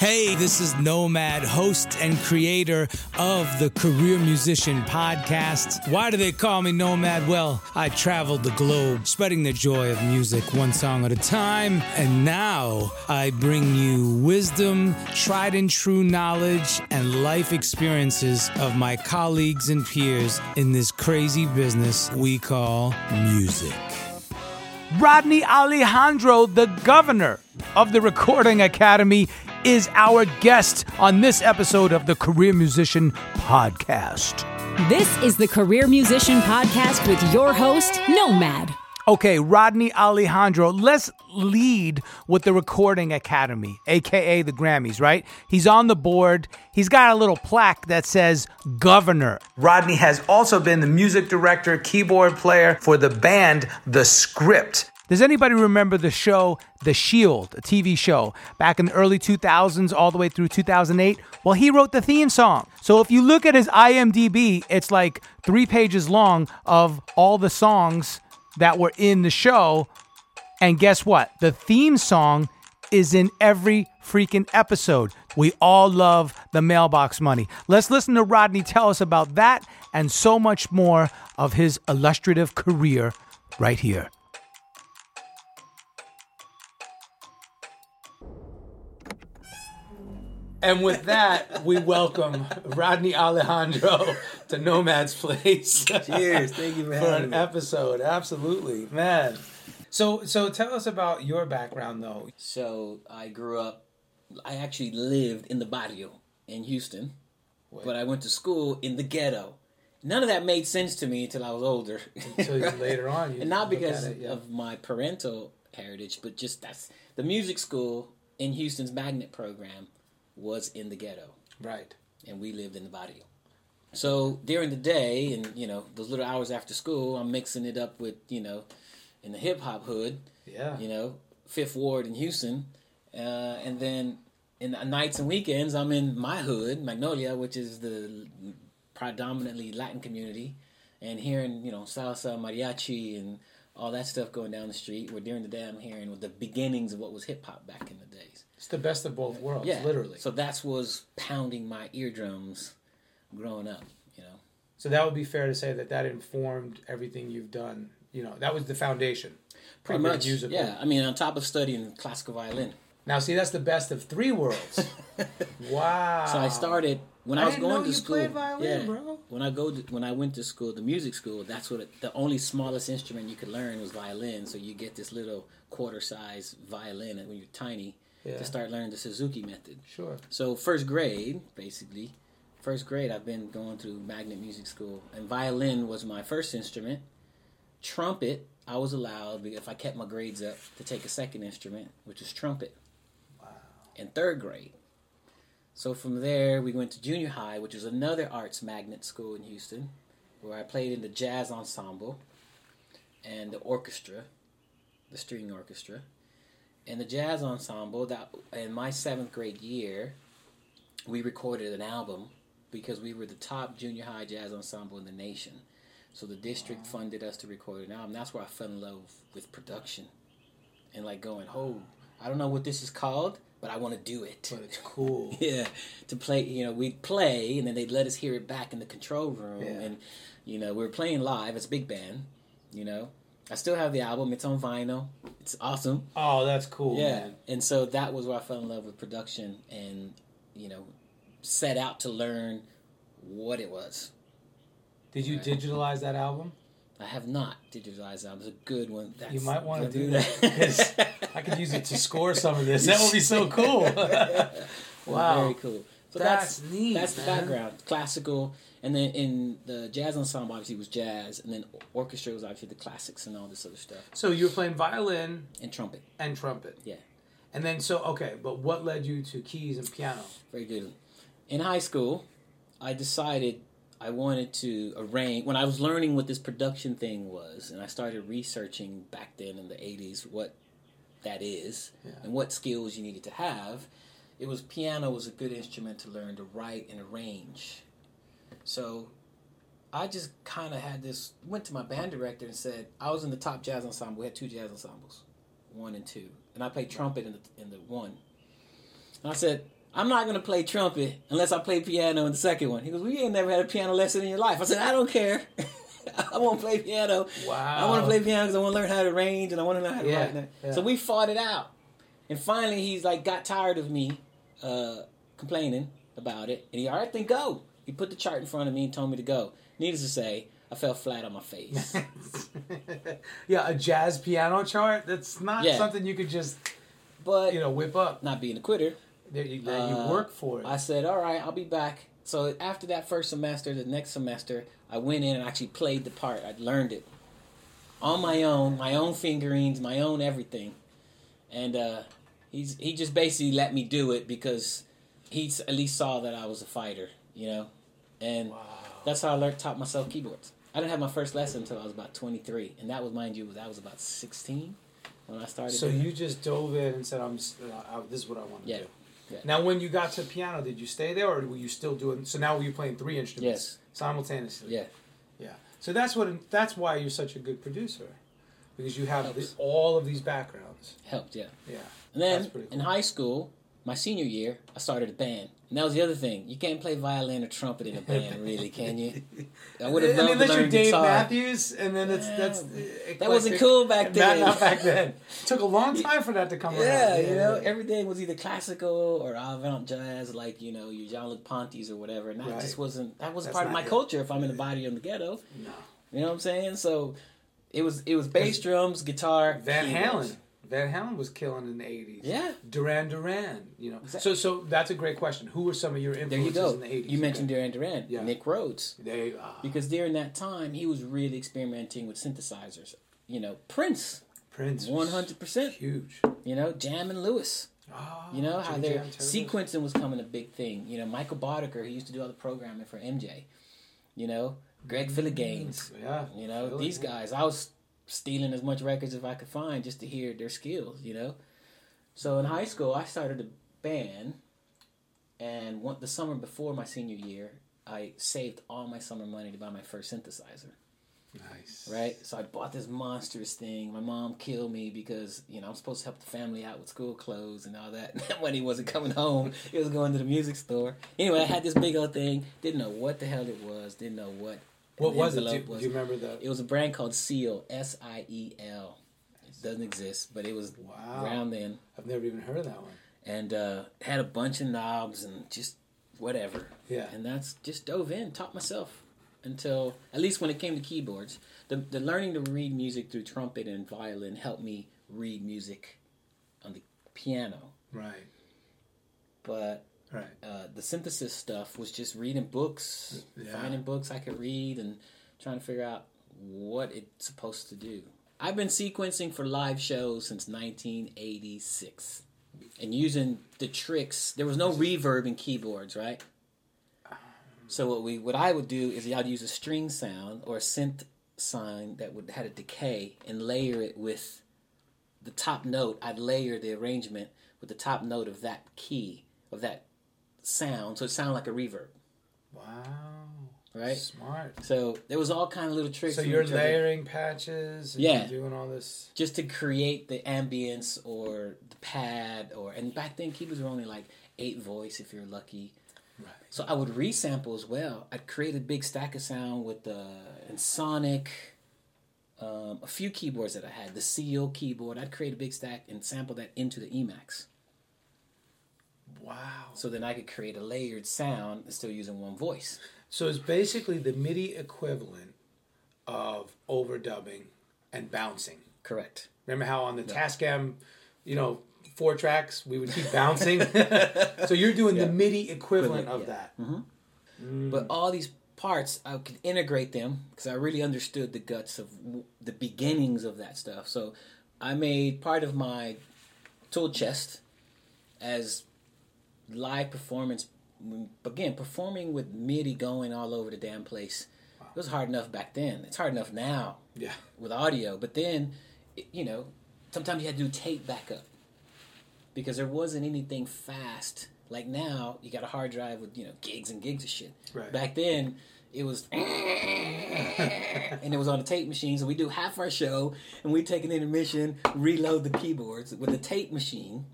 Hey, this is Nomad, host and creator of the Career Musician Podcast. Why do they call me Nomad? Well, I traveled the globe spreading the joy of music one song at a time, and now I bring you wisdom, tried and true knowledge, and life experiences of my colleagues and peers in this crazy business we call music. Rodney Alejandro, the governor of the Recording Academy, is our guest on this episode of the Career Musician Podcast. This is the Career Musician Podcast with your host, Nomad. Okay, Rodney Alejandro, let's lead with the Recording Academy, aka the Grammys, right? He's on the board. He's got a little plaque that says Governor. Rodney has also been the music director, keyboard player for the band The Script. Does anybody remember the show The Shield, a TV show, back in the early 2000s all the way through 2008? Well, he wrote the theme song. So if you look at his IMDb, it's like three pages long of all the songs that were in the show. And guess what? The theme song is in every freaking episode. We all love the mailbox money. Let's listen to Rodney tell us about that and so much more of his illustrative career right here. And with that, we welcome Rodney Alejandro to Nomad's Place. Cheers! Thank you for, for an me. episode. Absolutely, man. So, so tell us about your background, though. So I grew up. I actually lived in the barrio in Houston, but I went to school in the ghetto. None of that made sense to me until I was older. Until you- later on, you and not because it, yeah. of my parental heritage, but just that's the music school in Houston's magnet program was in the ghetto. Right. and we lived in the barrio. So during the day, and you know those little hours after school, I'm mixing it up with you know, in the hip hop hood, Yeah. you know, Fifth Ward in Houston, uh, and then in the nights and weekends, I'm in my hood, Magnolia, which is the predominantly Latin community, and hearing you know salsa, mariachi, and all that stuff going down the street. Where during the day, I'm hearing the beginnings of what was hip hop back in the days. It's the best of both worlds, Yeah, literally. So that's was pounding my eardrums growing up. You know, So that would be fair to say that that informed everything you've done. You know, that was the foundation. pretty much. musical. Yeah, I mean, on top of studying classical violin. Now, see, that's the best of three worlds. wow. So I started when I, I was going to you school. played violin, yeah, bro. when I go to, when I went to school, the music school. That's what it, the only smallest instrument you could learn was violin. So you get this little quarter size violin when you're tiny Yeah. to start learning the Suzuki method. Sure. So first grade, basically, first grade, I've been going through magnet music school, and violin was my first instrument. Trumpet, I was allowed if I kept my grades up to take a second instrument, which is trumpet. Wow. In third grade. So from there, we went to junior high, which is another arts magnet school in Houston, where I played in the jazz ensemble and the orchestra, the string orchestra in the jazz ensemble that in my seventh grade year we recorded an album because we were the top junior high jazz ensemble in the nation so the district funded us to record an album that's where i fell in love with production and like going oh i don't know what this is called but i want to do it But it's cool. yeah to play you know we'd play and then they'd let us hear it back in the control room Yeah. and you know we were playing live it's a big band you know i still have the album it's on vinyl it's awesome Oh, that's cool. yeah, man. and so that was where I fell in love with production, and you know, set out to learn what it was. Did you digitalize that album? I have not digitalized that. It's a good one. That's, You might want to do that. 'cause I could use it to score some of this. That would be so cool. wow. very cool. So That's that's, neat, That's the background, classical, and then in the jazz ensemble obviously was jazz, and then orchestra was obviously the classics and all this other stuff, So you were playing violin and trumpet. and trumpet. Yeah. And then so okay, but what led you to keys and piano? Very good. In high school, I decided I wanted to arrange when I was learning what this production thing was, and I started researching back then in the '80s what that is Yeah. and what skills you needed to have. It was piano was a good instrument to learn to write and arrange. So I just kind of had this. Went to my band director and said I was in the top jazz ensemble. We had two jazz ensembles. one and two, and I played trumpet in the in the one. And I said, I'm not gonna play trumpet unless I play piano in the second one. He goes, Well, you ain't never had a piano lesson in your life. I said, I don't care. I want to play piano. Wow. I want to play piano because I want to learn how to arrange and I want to know how to Yeah, write. yeah. So we fought it out, and finally he's like got tired of me uh, complaining about it, and he all right then go. He put the chart in front of me and told me to go. Needless to say, I fell flat on my face. yeah, a jazz piano chart. That's not Yeah. something you could just But you know whip up. not being a quitter, There you, there you Uh, work for it. I said, "All right, I'll be back." So after that first semester, the next semester, I went in and actually played the part. I learned it on my own, my own fingerings, my own everything, and uh, he's he just basically let me do it because he at least saw that I was a fighter, you know, and that's how I learned taught myself keyboards. I didn't have my first lesson until I was about twenty three, and that was mind you, that was about sixteen when I started. so you just dove in and said, "I'm. Uh, this is what I want to Yeah. do." Yeah. Now, when you got to piano, did you stay there, or were you still doing? So now were you playing three instruments Yes. simultaneously? yeah. Yeah. So that's what. That's why you're such a good producer, because you have Helps. all of these backgrounds. helped, yeah. Yeah. And then pretty in high school, my senior year, I started a band. And that was the other thing. You can't play violin or trumpet in a band, really, can you? I would have I loved mean, to learn Dave guitar. Matthews, and then it's Yeah. that's That wasn't cool back Not- then. Not, back then. took a long time for that to come Yeah, around. you know, everything was either classical or avant jazz, like you know your Jean Luc Ponty's or whatever. And that Right. just wasn't that wasn't part of my it. culture. If I'm in the body in the ghetto, no. you know what I'm saying? So it was it was bass drums, guitar, Van. Halen. Van Halen was killing in the eighties. Yeah. Duran Duran. You know. Exact- So so that's a great question. Who were some of your influences you in the eighties? You mentioned Duran Duran, Yeah. Nick Rhodes. They uh, because during that time he was really experimenting with synthesizers. You know, Prince, Prince. one hundred percent. Huge. You know, Jam and Lewis. Oh, You know how their sequencing was coming a big thing. You know, Michael Boddicker, he used to do all the programming for MJ. You know, Greg Phillinganes. Yeah. You know, Really, these guys. I was stealing as much records as I could find just to hear their skills. You know, so in high school I started a band, and one, the summer before my senior year, I saved all my summer money to buy my first synthesizer. Nice. Right, so I bought this monstrous thing. My mom killed me because you know I'm supposed to help the family out with school clothes and all that. That money wasn't coming home; it was going to the music store. Anyway, I had this big old thing. Didn't know what the hell it was. Didn't know what. What was it? Do, envelope do you remember the? It was a brand called Seal, S I E L. It doesn't exist, but it was Wow. around then, I've never even heard of that one. and uh, had a bunch of knobs and just whatever. Yeah. And that's just dove in, taught myself until at least when it came to keyboards. The the learning to read music through trumpet and violin helped me read music on the piano. Right. But Right. uh, the synthesis stuff was just reading books, Yeah. finding books I could read, and trying to figure out what it's supposed to do. I've been sequencing for live shows since 1986, and using the tricks. There was no reverb in keyboards, right? So what we what I would do is I'd use a string sound or a synth sign that would had a decay and layer it with the top note. I'd layer the arrangement with the top note of that key of that sound, so it sounded like a reverb, Wow. right? Smart. So there was all kind of little tricks. So you're layering patches. And Yeah. Doing all this. just to create the ambience or the pad or and back then keyboards were only like eight voice if you're lucky. Right. So I would resample as well. I'd create a big stack of sound with the Ensoniq, um, a few keyboards that I had. The CEO keyboard, I'd create a big stack and sample that into the Emax. Wow. So then I could create a layered sound and still using one voice. So it's basically the MIDI equivalent of overdubbing and bouncing. Correct. Remember how on the Tascam, you know, four tracks we would keep bouncing. so you're doing the MIDI equivalent of Yeah. that. Mm-hmm. Mm. But all these parts, I could integrate them because I really understood the guts of w- the beginnings of that stuff. So I made part of my tool chest as live performance. Again, performing with MIDI going all over the damn place. It was hard enough back then. It's hard enough now Yeah. with audio. But then, you know, sometimes you had to do tape backup because there wasn't anything fast. Like now, you got a hard drive with you know gigs and gigs of shit. Right. Back then, it was and it was on a tape machine. So we do half our show, and we take an intermission, reload the keyboards with a tape machine.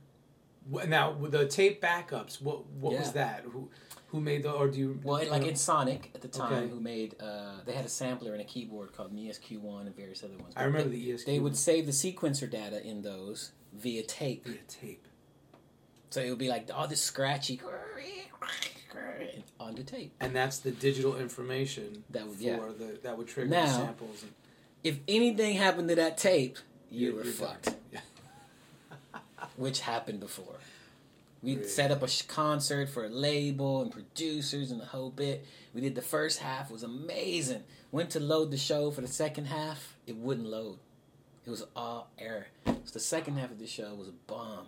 Now the tape backups, what what was that? Who who made the or do you? Well, like you know? Ensoniq at the time, Okay. who made uh, they had a sampler and a keyboard called an ESQ1 and various other ones. I remember they, the ESQ. They would save the sequencer data in those via tape. via tape. So it would be like all this scratchy on the tape. and that's the digital information That would- for yeah. the that would trigger Now- the samples. And, If anything happened to that tape, you You're- were fucked. Yeah. Which happened before. We Really? set up a sh- concert for a label and producers and the whole bit. We did the first half was amazing. Went to load the show for the second half, it wouldn't load. It was all error. So the second half of the show was a bomb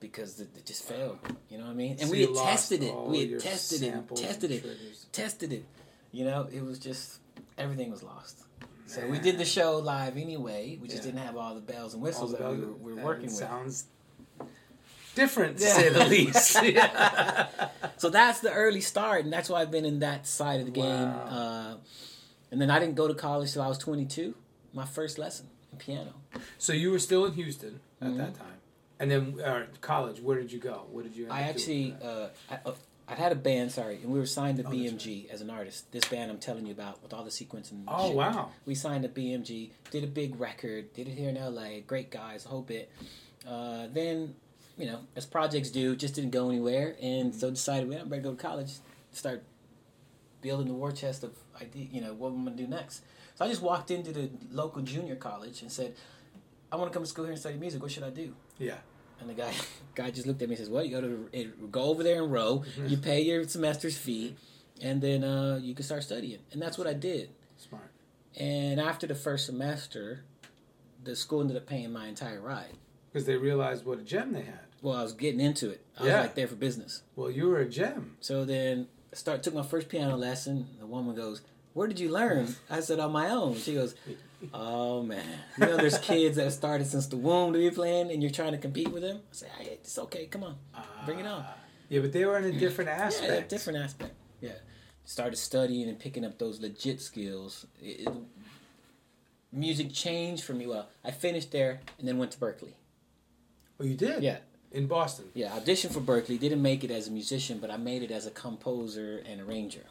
because it, it just failed. You know what I mean? And So we had tested it. We had tested it, tested it, triggers. tested it. You know, it was just everything was lost. So we did the show live anyway. We just Yeah. didn't have all the bells and whistles the that we were, we were working it with. Sounds different, to Yeah. say the least. So that's the early start, and that's why I've been in that side of the game. Wow. Uh, and then I didn't go to college till I was 22. My first lesson in piano. so you were still in Houston at Mm-hmm. that time, and then uh, college. Where did you go? What did you? I actually, uh, I, I had a band, sorry, and we were signed to Oh, BMG as an artist. This band I'm telling you about with all the sequencing. Oh, shit. wow. We signed to BMG, did a big record, did it here in LA. Great guys, whole bit. Uh, then, you know, as projects do, just didn't go anywhere, and so decided, well, I'm ready to go to college, start building the war chest of idea. You know, what I'm gonna do next. So I just walked into the local junior college and said, I want to come to school here and study music. What should I do? yeah. And the guy guy just looked at me and says, "Well, you go to eh, go over there and row. You pay your semester's fee, and then uh, you can start studying." And that's what I did. Smart. And after the first semester, the school ended up paying my entire ride. Because they realized what a gem they had. Well, I was getting into it. I Yeah. was like there for business. Well, you were a gem. So then, I start took my first piano lesson. The woman goes, "Where did you learn?" I said, "On my own." She goes, "Oh man, you know there's kids that have started since the womb to be playing, and you're trying to compete with them." I said, hey, "It's okay. Come on, bring it on." Ah. Yeah, but they were in a different Yeah, aspect. different aspect. Yeah, started studying and picking up those legit skills. It, it- music changed for me. Well, I finished there and then went to Berklee. Oh, you did. Yeah, In Boston. yeah. Auditioned for Berklee. Didn't make it as a musician, but I made it as a composer and arranger.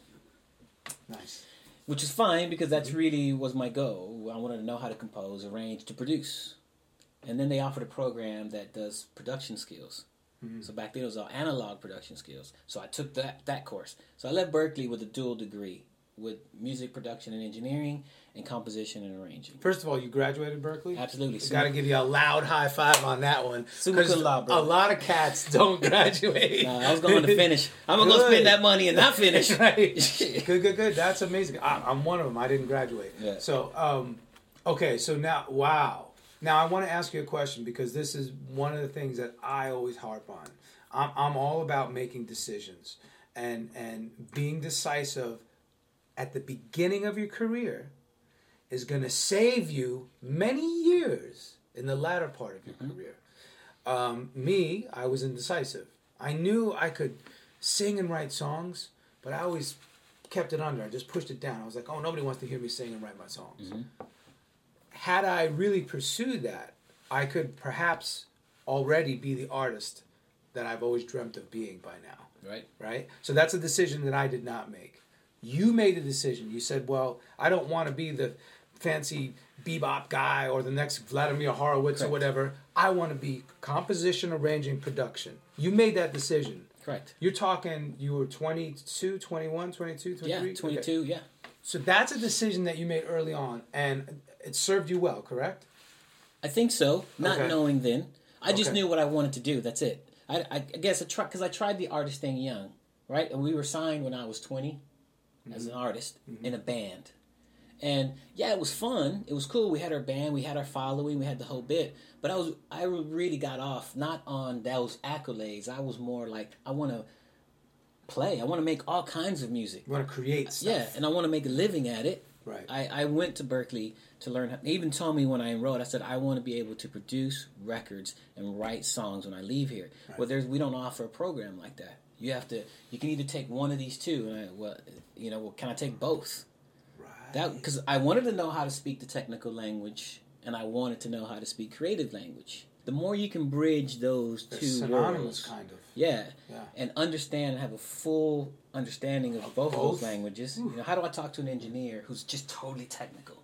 Nice. which is fine because that's mm-hmm. really was my goal. I wanted to know how to compose, arrange, to produce, and then they offered a program that does production skills. Mm-hmm. So back then it was all analog production skills. So I took that that course. So I left Berklee with a dual degree with music production and engineering and composition and arranging. First of all, you graduated Berklee. Absolutely. Got to give you a loud high five on that one. Summa cum laude, bro. A lot of cats don't graduate. Nah, I was going to finish. I'm gonna go spend that money and not finish. right. good, good, good. That's amazing. I, I'm one of them. I didn't graduate. Yeah. So, um, okay. So now, wow. Now I want to ask you a question because this is one of the things that I always harp on. I'm, I'm all about making decisions and and being decisive at the beginning of your career is going to save you many years in the latter part of your career. Um, me, I was indecisive. I knew I could sing and write songs, but I always kept it under. I just pushed it down. I was like, oh, nobody wants to hear me sing and write my songs. Had I really pursued that, I could perhaps already be the artist that I've always dreamt of being by now right. right? So that's a decision that I did not make. You made a decision. You said, "Well, I don't want to be the fancy bebop guy or the next Vladimir Horowitz or whatever. I want to be composition, arranging, production." You made that decision. Correct. You're talking you were 22, 21, 22, 23? Yeah, Okay. 22. Yeah. So that's a decision that you made early on and it served you well, correct? I think so. Not Okay. knowing then, I just Okay. knew what I wanted to do. That's it. I, I, I guess I tried because I tried the artist thing young, right? And we were signed when I was 20 as Mm-hmm. an artist in a band, and yeah, it was fun. It was cool. We had our band, we had our following, we had the whole bit. But I was I really got off not on those accolades. I was more like I want to play. I want to make all kinds of music. You want to create stuff. Yeah, and I want to make a living at it. Right. I, I went to Berklee to learn. How, They even told me when I enrolled, I said I want to be able to produce records and write songs when I leave here. Well, there's we don't offer a program like that. You have to. You can either take one of these two. And I, well, you know, well, can I take both? That because I wanted to know how to speak the technical language, and I wanted to know how to speak creative language. The more you can bridge those They're two worlds, kind of. yeah, Yeah. and understand and have a full understanding of both, of both? those languages. You know, how do I talk to an engineer who's just totally technical?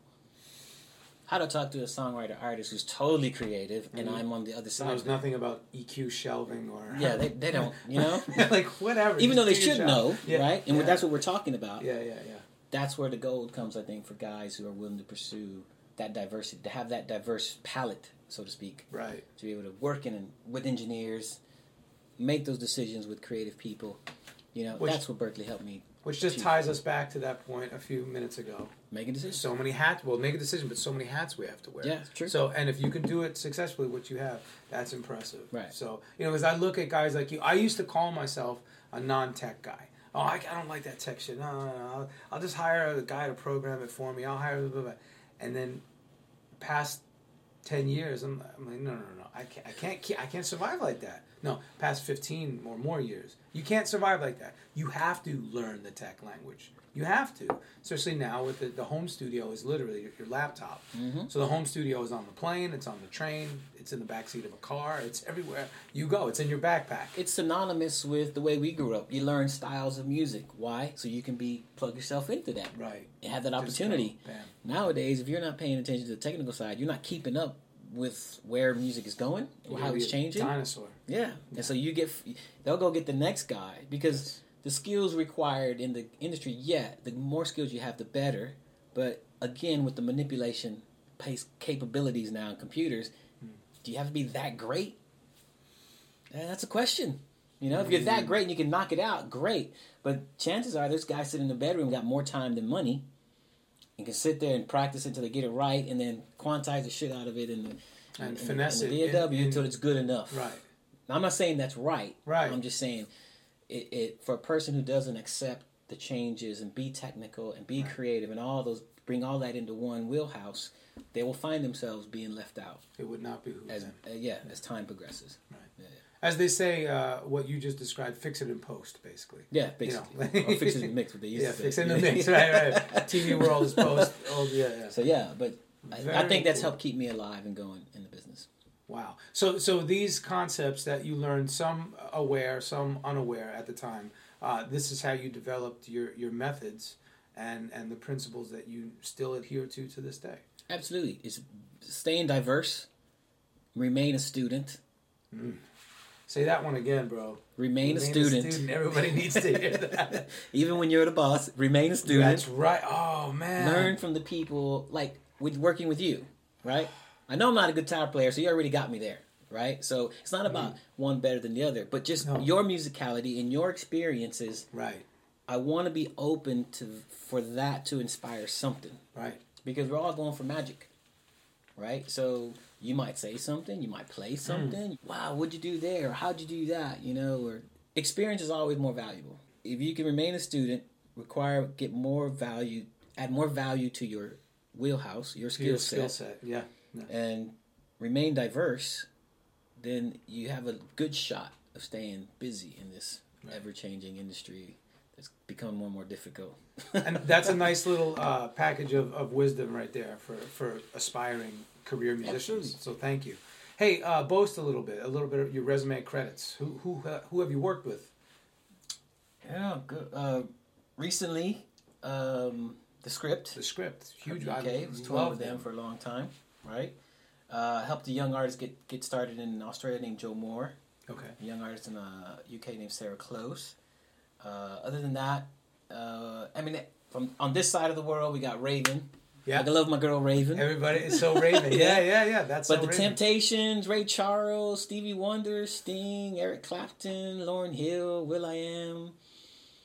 How do I talk to a songwriter artist who's totally creative and Mhm. I'm on the other side? knows nothing about EQ shelving or Yeah, they, they don't, you know? like whatever. Even though they should know. Yeah, right? And yeah. that's what we're talking about. Yeah, yeah, yeah. That's where the gold comes, I think, for guys who are willing to pursue that diversity, to have that diverse palette, so to speak, Right. to be able to work in with engineers, make those decisions with creative people. You know, Which- that's what Berklee helped me Which just ties us back to that point a few minutes ago. make a decision. So many hats. Well, make a decision, but so many hats we have to wear. Yeah, it's true. So, and if you can do it successfully, what you have, that's impressive. Right. So, you know, as I look at guys like you, I used to call myself a non-tech guy. Oh, I, I don't like that tech shit. No, no, no. I'll, I'll just hire a guy to program it for me. I'll hire, blah, blah, blah. and then past ten years, I'm, I'm like, no, no, no. I can't, I can't, I can't survive like that. No, past fifteen or more years, you can't survive like that. You have to learn the tech language. You have to, especially now with the, the home studio is literally your, your laptop. Mhm. So the home studio is on the plane, it's on the train, it's in the back seat of a car, it's everywhere you go. It's in your backpack. It's synonymous with the way we grew up. You learn styles of music. Why? So you can be plug yourself into that. Right. and have that opportunity. go. Nowadays, if you're not paying attention to the technical side, you're not keeping up with where music is going or how it's changing. Dinosaur. Yeah. And so you get, they'll go get the next guy because the skills required in the industry, yeah, the more skills you have, the better. But again, with the manipulation pace capabilities now in computers, do you have to be that great? Eh, that's a question. You know, if you're that great and you can knock it out, great. But chances are, this guy sitting in the bedroom got more time than money, and can sit there and practice until they get it right, and then quantize the shit out of it the And in, finesse in the it DAW until it's good enough. Right. Now, I'm not saying that's right. Right. I'm just saying it, it for a person who doesn't accept the changes and be technical and be creative and all those bring all that into one wheelhouse, they will find themselves being left out It would not behoove as them. uh, yeah as time progresses. Right. Yeah, As they say, uh, what you just described, fix it in post, basically. yeah You know. basically. or fix it in the mix. What they used Yeah, to say. fix it in the mix. right, right. TV world is post. Oh, yeah, yeah. So yeah, but I, I think that's cool. helped keep me alive and going in the business. Wow. So, so these concepts that you learned, some aware, some unaware at the time, uh, this is how you developed your, your methods and, and the principles that you still adhere to to this day. Absolutely, it's staying diverse, remain a student, Say that one again, bro. remain, a, Remain student. Everybody needs to hear that. Even when you're the boss, remain a student. That's right. Oh man. learn from the people like with working with you right i know i'm not a guitar player so you already got me there right so it's not about mm. one better than the other but just No. your musicality and your experiences Right. i want to be open to for that to inspire something Right. because we're all going for magic right so you might say something you might play mm. something wow what'd you do there or how'd you do that you know or experience is always more valuable if you can remain a student require get more value add more value to your wheelhouse your skill set skill set. Yeah. No. and remain diverse then you have a good shot of staying busy in this ever-changing industry that's become more and more difficult and that's a nice little uh, package of, of wisdom right there for, for aspiring career musicians. Absolutely. So thank you. Hey, uh, boast a little bit, a little bit of your resume credits. Who who uh, who have you worked with? Yeah, good. Uh, recently, um, the script. The script, huge. Huge I UK. was with them them. for a long time, right? Uh, helped a young artist get get started in Australia named Joe Moore. Okay. A young artist in uh, UK named Sarah Close. Uh, other than that, uh, I mean, from on this side of the world, we got Raven. Yeah. I love my girl Raven. Everybody is so Raven. yeah, yeah, yeah. That's But so the Raven. Temptations, Ray Charles, Stevie Wonder, Sting, Eric Clapton, Lauryn Hill, Will I Am.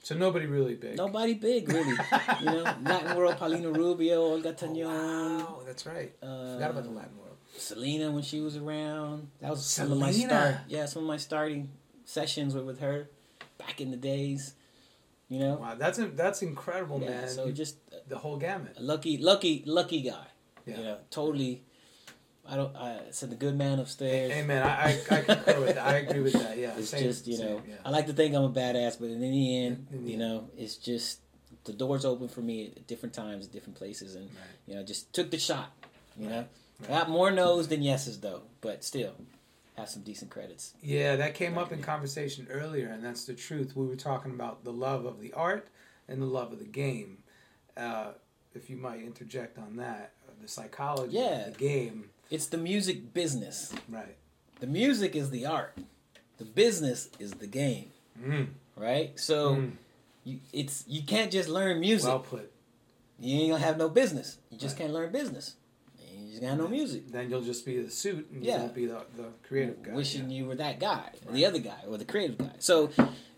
So nobody really big. Nobody big, really. you know, Latin World, Paulina Rubio, Olga Oh, wow, that's right. Uh, Forgot about the Latin world. Selena when she was around. That was some of my start. Yeah, some of my starting sessions were with her back in the days. You know. Wow, that's a, that's incredible, yeah. man. So just the whole gamut. lucky, lucky, lucky guy. Yeah. You know, totally. I don't. I said the good man upstairs. Amen. I, I, I concur with that. I agree with that. Yeah. It's same, just you same, know, yeah. I like to think I'm a badass, but in the end, In the you end. know, it's just the doors open for me at different times, different places, and you know, just took the shot. You know, got more no's than yeses though, but still have some decent credits. Yeah, that came up in conversation earlier, and that's the truth. We were talking about the love of the art and the love of the game. Uh, if you might interject on that, uh, the psychology Yeah. of the game. It's the music business. Right. The music is the art. The business is the game. Mm. Right? So Mm. you it's you can't just learn music. Well put. you ain't gonna have no business. You just Right. can't learn business. You just got no music. Then you'll just be the suit, and Yeah. you won't be the, the creative guy. Wishing yeah. you were that guy, or the other guy, or the creative guy. So,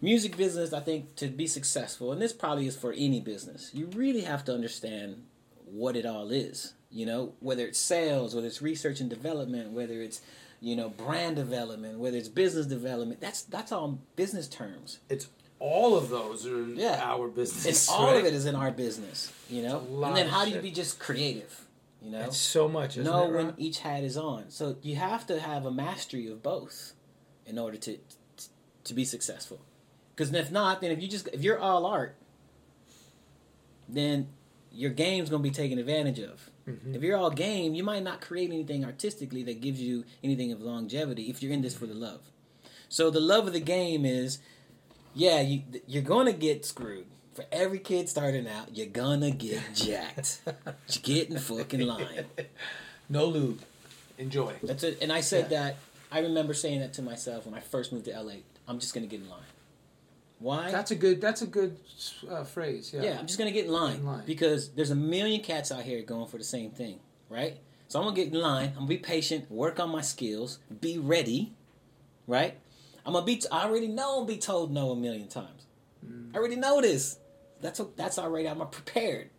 music business, I think, to be successful, and this probably is for any business, you really have to understand what it all is. You know, whether it's sales, whether it's research and development, whether it's you know brand development, whether it's business development. That's that's all business terms. It's all of those are in Yeah. our business. It's all right? of it is in our business. You know, It's a lot and then how do you be just creative? You know, It's so much. Know when each hat is on. So you have to have a mastery of both in order to to be successful. Because if not, then if you just if you're all art, then your game's gonna be taken advantage of. Mm-hmm. If you're all game, you might not create anything artistically that gives you anything of longevity. If you're in this for the love, so the love of the game is, yeah, you you're gonna get screwed. For every kid starting out, you're gonna get jacked. Just get in fucking line. No lube. Enjoy. That's it. And I said Yeah. that. I remember saying that to myself when I first moved to LA. I'm just gonna get in line. Why? That's a good. That's a good uh, phrase. Yeah. yeah, I'm just gonna get in line, In line. because there's a million cats out here going for the same thing, right? So I'm gonna get in line. I'm gonna be patient, work on my skills, be ready, right? I'm gonna be. I already know I'm gonna be told no a million times. Mm. I already know this. That's what, that's already. I'm prepared.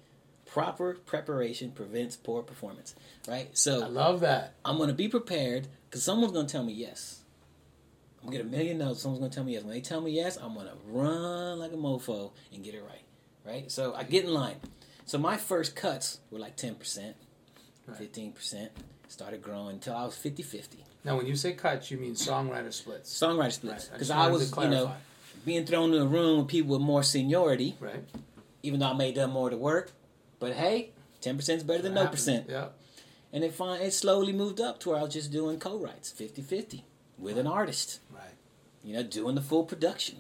Proper preparation prevents poor performance, right? So I love that. I'm gonna be prepared because someone's gonna tell me yes. I'm gonna get a million no's. Someone's gonna tell me yes. When they tell me yes, I'm gonna run like a mofo and get it right. Right. So I get in line. So my first cuts were like ten percent, fifteen percent. Started growing until I was 50-50. Now, when you say cuts, you mean songwriter splits. Songwriter splits. Right, I Because I, was, you know. Being thrown in a room with people with more seniority, Right. even though I may have done more to work. But hey, ten percent is better than no percent. Yeah. And it, fin- it slowly moved up to where I was just doing co-writes, 50-50, with an artist. Right. you know, doing the full production.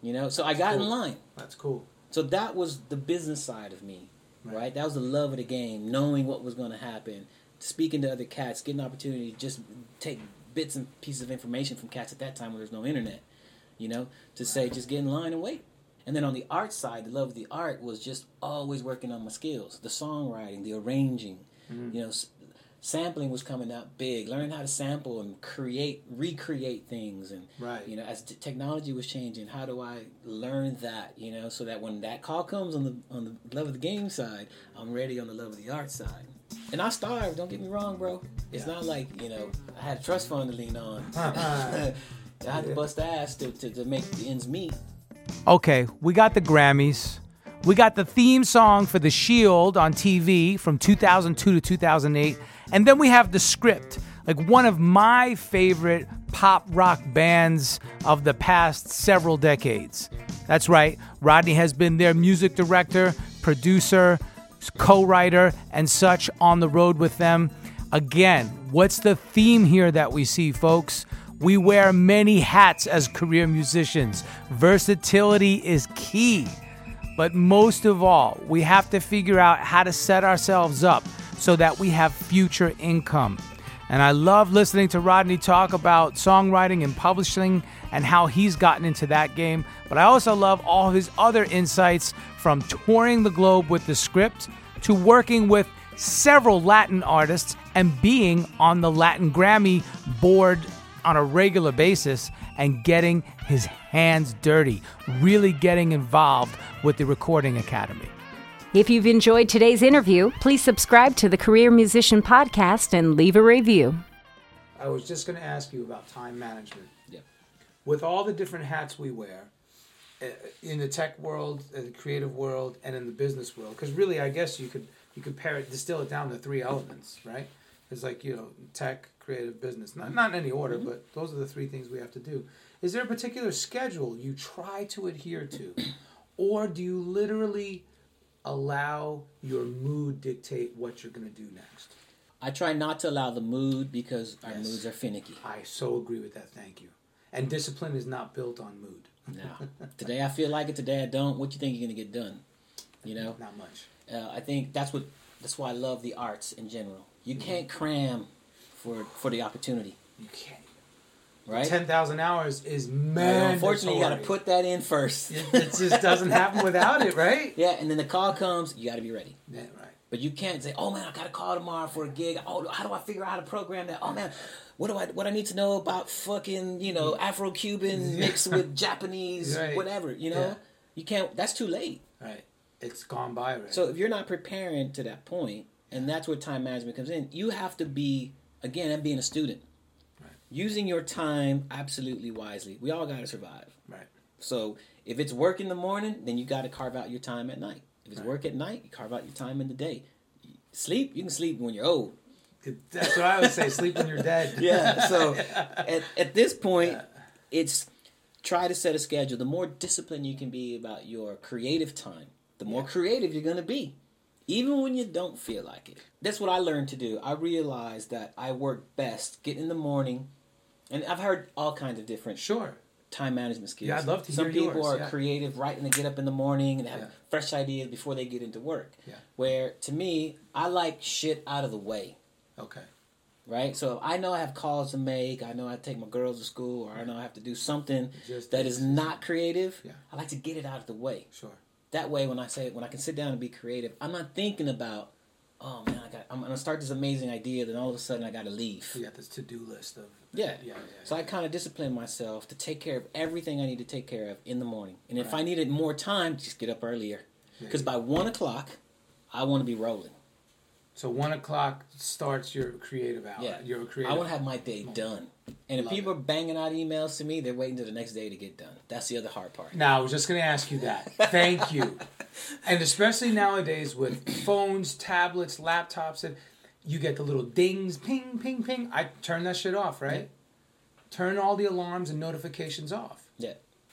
You know, so I got in line. That's cool. So that was the business side of me, Right. right? That was the love of the game, knowing what was going to happen, speaking to other cats, getting an opportunity to just take bits and pieces of information from cats at that time when there's no internet, you know, to say just get in line and wait. And then on the art side, the love of the art was just always working on my skills, the songwriting, the arranging, Mm-hmm. you know, s- sampling was coming out big. Learning how to sample and create, recreate things, and Right. you know, as t- technology was changing, how do I learn that? You know, so that when that call comes on the on the love of the game side, I'm ready on the love of the art side. And I starved. Don't get me wrong, bro. It's Yeah. not like you know I had a trust fund to lean on. I had to bust ass to, to, to make the ends meet. Okay, we got the Grammys. We got the theme song for The Shield on TV from 2002 to 2008. And then we have the script, like one of my favorite pop rock bands of the past several decades. That's right, Rodney has been their music director, producer, co writer, and such on the road with them. Again, what's the theme here that we see, folks? We wear many hats as career musicians. Versatility is key. But most of all, we have to figure out how to set ourselves up so that we have future income. And I love listening to Rodney talk about songwriting and publishing and how he's gotten into that game. But I also love all his other insights from touring the globe with the script to working with several Latin artists and being on the Latin Grammy board on a regular basis and getting his hands dirty, really getting involved with the Recording Academy. If you've enjoyed today's interview, please subscribe to the Career Musician Podcast and leave a review. I was just going to ask you about time management. Yep. With all the different hats we wear uh, in the tech world, in the creative world, and in the business world, because really, I guess you could you could pair it, distill it down to three elements, right? It's like you know, tech, creative, business. Not not in any order, but those are the three things we have to do. Is there a particular schedule you try to adhere to, or do you literally allow your mood dictate what you're going to do next? I try not to allow the mood because our Yes. moods are finicky. I so agree with that. Thank you. And discipline is not built on mood. No. today I feel like it. Today I don't. What you think you're gonna get done? You know. Not much. Uh, I think that's what. That's why I love the arts in general. You Mm-hmm. can't cram for for the opportunity, You can't. right? Ten thousand hours is mandatory. unfortunately, you got to put that in first. It, it just doesn't happen without it, right? yeah, and then the call comes. You got to be ready. Yeah, right. But you can't say, "Oh man, I got a call tomorrow for a gig. Oh, how do I figure out how to program that? Oh man, what do I what I need to know about fucking you know Afro Cuban mixed with Japanese, Right. whatever. You know, Yeah. you can't. That's too late. Right. It's gone by, right? So if you're not preparing to that point, and that's where time management comes in, you have to be again. I'm being a student, Right. using your time absolutely wisely. We all got to survive. right. So if it's work in the morning, then you got to carve out your time at night. If it's Right. work at night, you carve out your time in the day. Sleep, you can sleep when you're old. That's what I would say. Sleep when you're dead. Yeah. So at, at this point, it's try to set a schedule. The more disciplined you can be about your creative time, the more Yeah. creative you're going to be, even when you don't feel like it. That's what I learned to do. I realized that I work best get in the morning, and I've heard all kinds of different Sure. time management skills. Yeah, I'd love to Some hear people yours, are yeah. creative right when they get up in the morning and have Yeah. fresh ideas before they get into work. Yeah. Where to me, I like shit out of the way. Okay. Right? So if I know I have calls to make, I know I take my girls to school, or I know I have to do something Just that is not creative, Yeah. I like to get it out of the way. Sure. That way when I say when I can sit down and be creative, I'm not thinking about, oh man, I got I'm gonna start this amazing idea, then all of a sudden I gotta leave. You got this to-do list of. Yeah. Yeah. yeah So I kind of discipline myself to take care of everything I need to take care of in the morning. And if Right. I needed more time, just get up earlier. Because by one o'clock, I want to be rolling. So one o'clock starts your creative hour. Yeah. Your creative. I want to have my day done. And if Love people are banging out emails to me, they're waiting to the next day to get done. That's the other hard part. Now, I was just going to ask you that. Thank you. And especially nowadays with phones, tablets, laptops, and you get the little dings, ping, ping, ping. I turn that shit off, right? Turn all the alarms and notifications off. Yeah.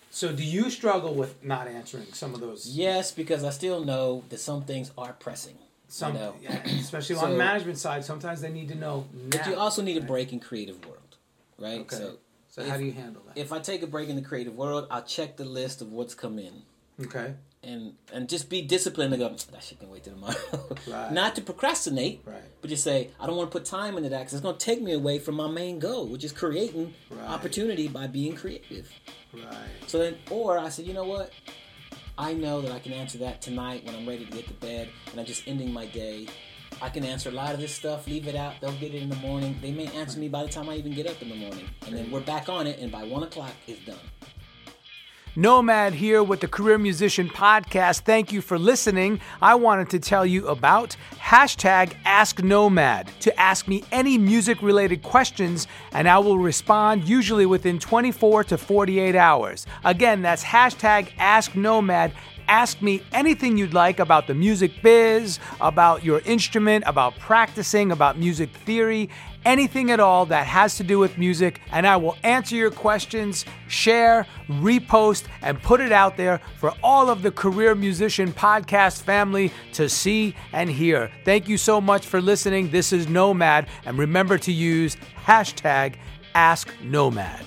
So, do you struggle with not answering some of those? Yes, because I still know that some things are pressing. Some, you know. yeah, especially on the management side, sometimes they need to know now. But you also need a break in creative world, right? Okay. So So, if- how do you handle that? if I take a break in the creative world, I'll check the list of what's come in. okay. and and just be disciplined and go that shit can wait till tomorrow. Right. Not to procrastinate, Right. but just say I don't want to put time into that because it's going to take me away from my main goal, which is creating Right. opportunity by being creative. Right. So then, or I said, you know what? I know that I can answer that tonight when I'm ready to get to bed and I'm just ending my day. I can answer a lot of this stuff, leave it out, they'll get it in the morning. They may answer me by the time I even get up in the morning. And then we're back on it, and by one o'clock, it's done. Nomad here with the Career Musician Podcast. Thank you for listening. I wanted to tell you about hashtag Ask Nomad to ask me any music related questions, and I will respond usually within 24 to 48 hours. Again, that's hashtag Ask Nomad. Ask me anything you'd like about the music biz, about your instrument, about practicing, about music theory, anything at all that has to do with music, and I will answer your questions, share, repost, and put it out there for all of the Career Musician Podcast family to see and hear. Thank you so much for listening. This is Nomad, and remember to use hashtag AskNomad.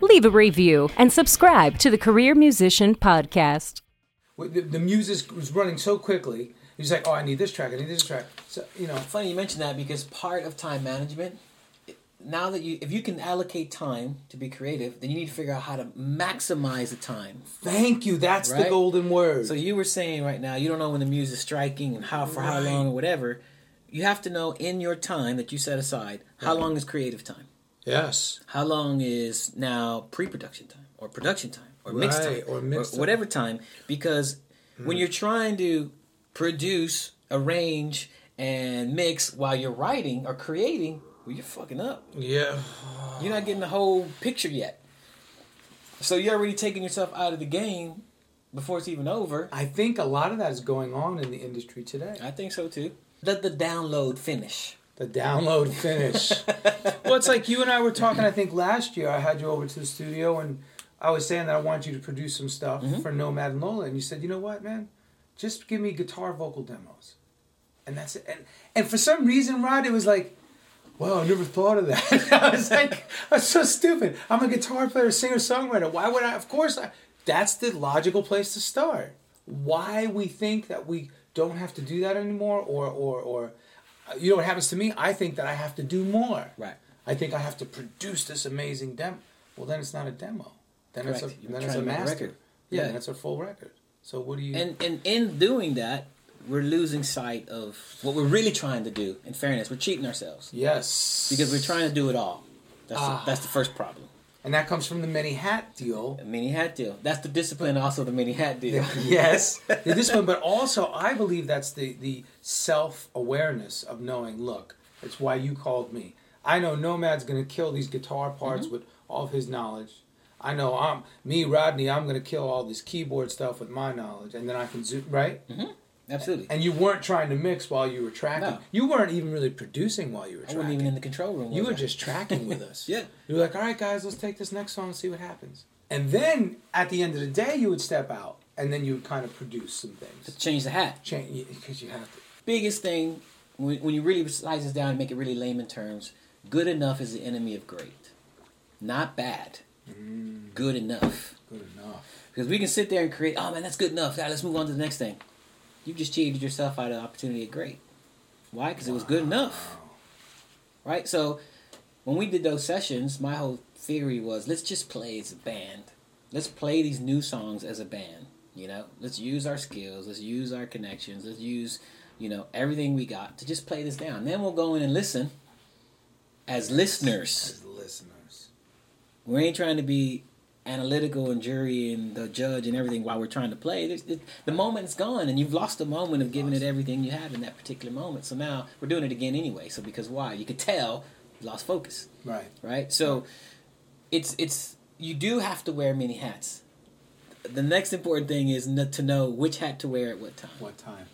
Leave a review and subscribe to the Career Musician Podcast. The, the music was running so quickly. He's like, "Oh, I need this track. I need this track." So you know, Funny you mention that because part of time management, now that you, if you can allocate time to be creative, then you need to figure out how to maximize the time. thank you. That's the golden word. So you were saying right now, you don't know when the music's striking and how for how long or whatever. You have to know in your time that you set aside how long is creative time, yes, how long is now pre-production time or production time or mix time Right, or mix time. whatever time. Because when mm. you're trying to produce, arrange, and mix while you're writing or creating, well, you're fucking up. yeah. You're not getting the whole picture yet. So you're already taking yourself out of the game before it's even over. I think a lot of that is going on in the industry today. I think so too. Let the download finish. The download finish. well, it's like you and I were talking. I think last year I had you over to the studio and I was saying that I want you to produce some stuff Mm-hmm. for Nomad and Lola, and you said, you know what, man, just give me guitar vocal demos, and that's it. And and for some reason, Rod, it was like, wow, I never thought of that. I was like, was so stupid. I'm a guitar player, singer, songwriter. Why would I? Of course, I, that's the logical place to start. Why we think that we don't have to do that anymore, or or or, uh, you know what happens to me? I think that I have to do more. Right. I think I have to produce this amazing demo. Well, then it's not a demo. Then Correct. it's a You're then it's a master. Yeah, Yeah. then it's a full record. So what do you? And and in doing that, we're losing sight of what we're really trying to do. In fairness, we're cheating ourselves yes, because we're trying to do it all. That's Ah. the, that's the first problem. and that comes from the mini hat deal. The mini hat deal. That's the discipline. Also, the mini hat deal. yes, the discipline, but also I believe that's the the self awareness of knowing. Look, it's why you called me. I know Nomad's gonna kill these guitar parts Mm-hmm. with all of his knowledge. I know I'm me, Rodney. I'm gonna kill all this keyboard stuff with my knowledge, and then I can zoom right. Mm-hmm. Absolutely. And you weren't trying to mix while you were tracking. No. You weren't even really producing while you were tracking. I wasn't even in the control room. you were I? just tracking with us. Yeah. You were like, all right, guys, let's take this next song and see what happens. And then at the end of the day, you would step out and then you would kind of produce some things. change the hat. Change because you have to. Biggest thing when, when you really slice this down and make it really layman terms, good enough is the enemy of great, not bad. Mm. Good enough. Good enough. Because we can sit there and create, oh man, that's good enough. Yeah, let's move on to the next thing. You just cheated yourself out of the opportunity at great. Why? Because it was good enough. Right? So when we did those sessions, my whole theory was let's just play as a band. Let's play these new songs as a band. You know, let's use our skills, let's use our connections, let's use, you know, everything we got to just play this down. Then we'll go in and listen as listeners. As listeners. We ain't trying to be analytical and jury and the judge and everything while we're trying to play. It, the moment's gone, and you've lost the moment of giving it everything you have in that particular moment. So now we're doing it again anyway. So because why? You could tell you lost focus, Right. right? So it's it's you do have to wear many hats. The next important thing is n- to know which hat to wear at what time. What time?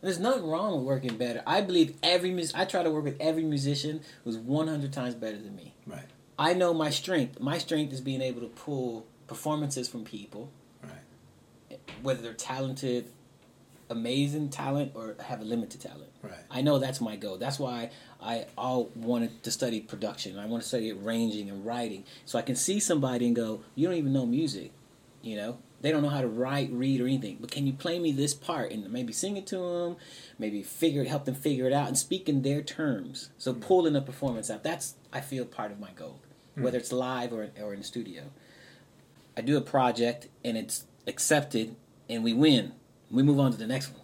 There's nothing wrong with working better. I believe every mus- I try to work with every musician who's 100 times better than me. Right. I know my strength. My strength is being able to pull performances from people, Right. whether they're talented, amazing talent, or have a limited talent. Right. I know that's my goal. That's why I all wanted to study production. I want to study arranging and writing, so I can see somebody and go, "You don't even know music, you know." They don't know how to write, read, or anything. But can you play me this part and maybe sing it to them, maybe figure it, help them figure it out, and speak in their terms. So hmm. pulling a performance out. That's I feel part of my goal, hmm. whether it's live or or in the studio. I do a project and it's accepted, and we win. We move on to the next one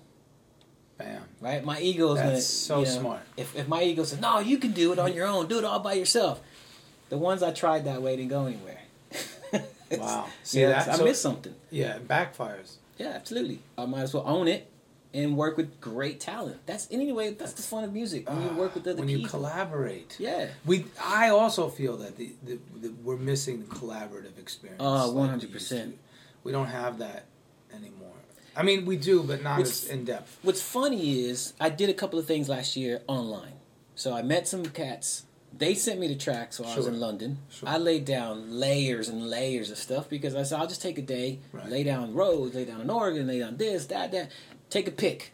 Bam. right? My ego is gonna. That's so you know, smart. If if my ego says no, you can do it on your own, do it all by yourself. The ones I tried that way didn't go anywhere. Wow. See See that? I So- missed something. Yeah, it backfires. Yeah, absolutely. I might as well own it and work with great talent. That's anyway. That's the fun of music when you work with other when people. you collaborate. yeah. We, I also feel that the, the, the we're missing the collaborative experience. Uh, oh, 100%. We don't have that anymore. I mean, we do, but not What's- as in depth. What's funny is I did a couple of things last year online. So I met some cats. They sent me the tracks while I was in London. Sure. I laid down layers and layers of stuff because I said I'll just take a day, Right. lay down Rhodes, lay down an organ, lay down this, that, that. Take a pick.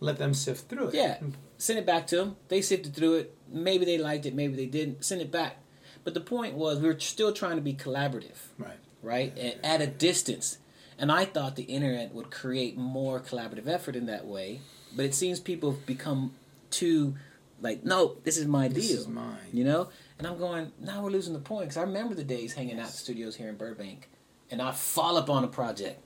Let them sift through it. Yeah. Send it back to them. They sifted through it. Maybe they liked it, maybe they didn't. Send it back. But the point was we were still trying to be collaborative Right. right? And at a distance. And I thought the internet would create more collaborative effort in that way, but it seems people have become too like, no, this is my This deal, is mine. you know. And I'm going, now we're losing the point because I remember the days hanging out at the studios here in Burbank, and I fall up on a project.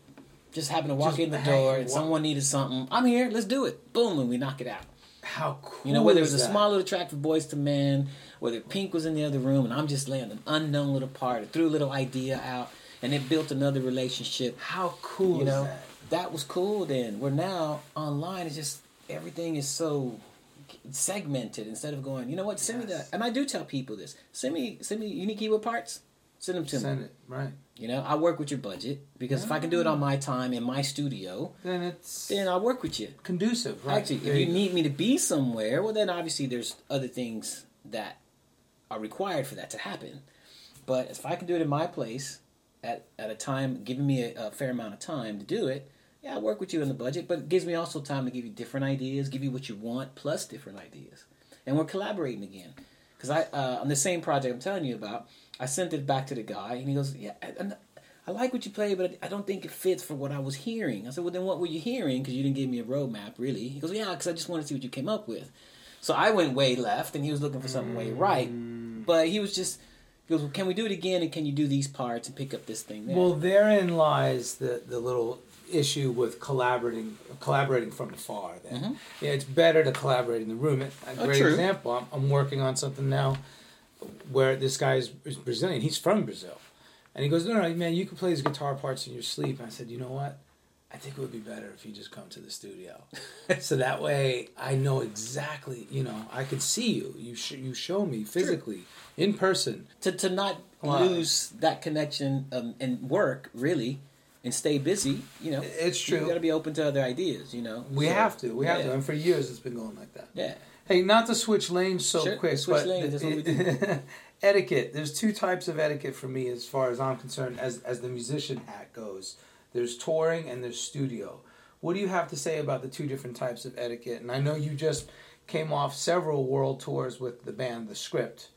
Just happen to walk Just in the door and someone needed something. I'm here. Let's do it. Boom, and we knock it out. How cool You know, whether it was a that? small little track for Boyz II Men, whether Pink was in the other room and I'm just laying an unknown little part, or threw a little idea out, and it built another relationship. How cool You is know, that? that was cool then. We're now online, it's just everything is so segmented instead of going, you know what, send me Yes. that. And I do tell people this send me, send me unique keyword parts, send them to Send me. it right. You know, I work with your budget because if I can do it on my time in my studio, Then it's then I'll work with you. conducive. Right. Actually, There if you go. need me to be somewhere, well, then obviously there's other things that are required for that to happen. But if I can do it in my place, at at a time, giving me a, a fair amount of time to do it, yeah, I work with you in the budget, but it gives me also time to give you different ideas, give you what you want plus different ideas, and we're collaborating again. Because I uh, on the same project I'm telling you about, I sent it back to the guy, and he goes, "Yeah, I, I like what you play, but I don't think it fits for what I was hearing." I said, "Well, then what were you hearing? Because you didn't give me a roadmap, really." He goes, "Yeah, because I just wanted to see what you came up with." So I went way left, and he was looking for something way right. But he was just he goes, well, "Can we do it again? And can you do these parts and pick up this thing?" There? Well, therein lies the the little issue with collaborating collaborating from afar. Then Mm-hmm. yeah, it's better to collaborate in the room. A Oh, great true. example. I'm, I'm working on something now where this guy is, is Brazilian. He's from Brazil, and he goes, "No, no, man, you can play these guitar parts in your sleep." And I said, "You know what? I think it would be better if you just come to the studio, so that way I know exactly. You know, I could see you. You sh- you show me physically in person. to to not Wow. lose that connection um, and work really, and stay busy. You know, It's true. You got to be open to other ideas. You know, We So, have to. We have yeah. to. And for years, it's been going like that." Yeah. Hey, not to switch lanes so Sure, quick, switch but lanes, that's what we etiquette. There's two types of etiquette for me, as far as I'm concerned, as as the musician hat goes. There's touring and there's studio. What do you have to say about the two different types of etiquette? And I know you just came off several world tours with the band The Script,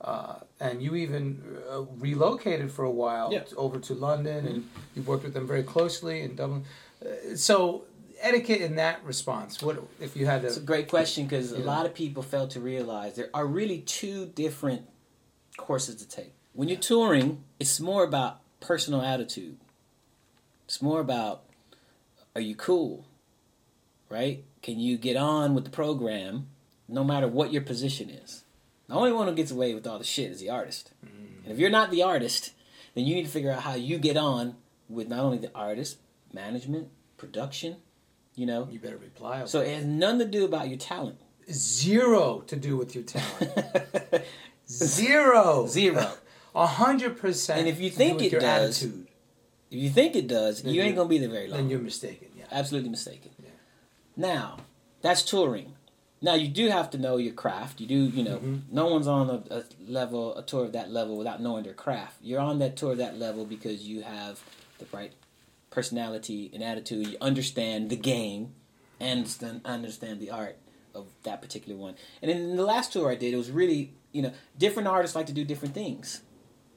uh, and you even uh, relocated for a while Yeah. over to London, and you worked with them very closely in Dublin. Uh, so etiquette in that response. What if you had to? It's a great question because a lot of people fail to realize there are really two different courses to take. When you're touring, it's more about personal attitude. It's more about are you cool? Right? Can you get on with the program no matter what your position is? The only one who gets away with all the shit is the artist. Mm. And if you're not the artist, then you need to figure out how you get on with not only the artist, management, production, you know. You better reply. So it has nothing to do about your talent. zero to do with your talent. Zero. Zero. A hundred percent. And if you think it your does, attitude, If you think it does, Then you ain't gonna be there very long. then you're mistaken. Yeah. Absolutely mistaken. Yeah. Now, that's touring. Now you do have to know your craft. You do, you know, Mm-hmm. no one's on a, a level, a tour of that level without knowing their craft. You're on that tour of that level because you have the right personality and attitude. You understand the game and understand, understand the art of that particular one. And in the last tour I did, it was really, you know, different artists like to do different things.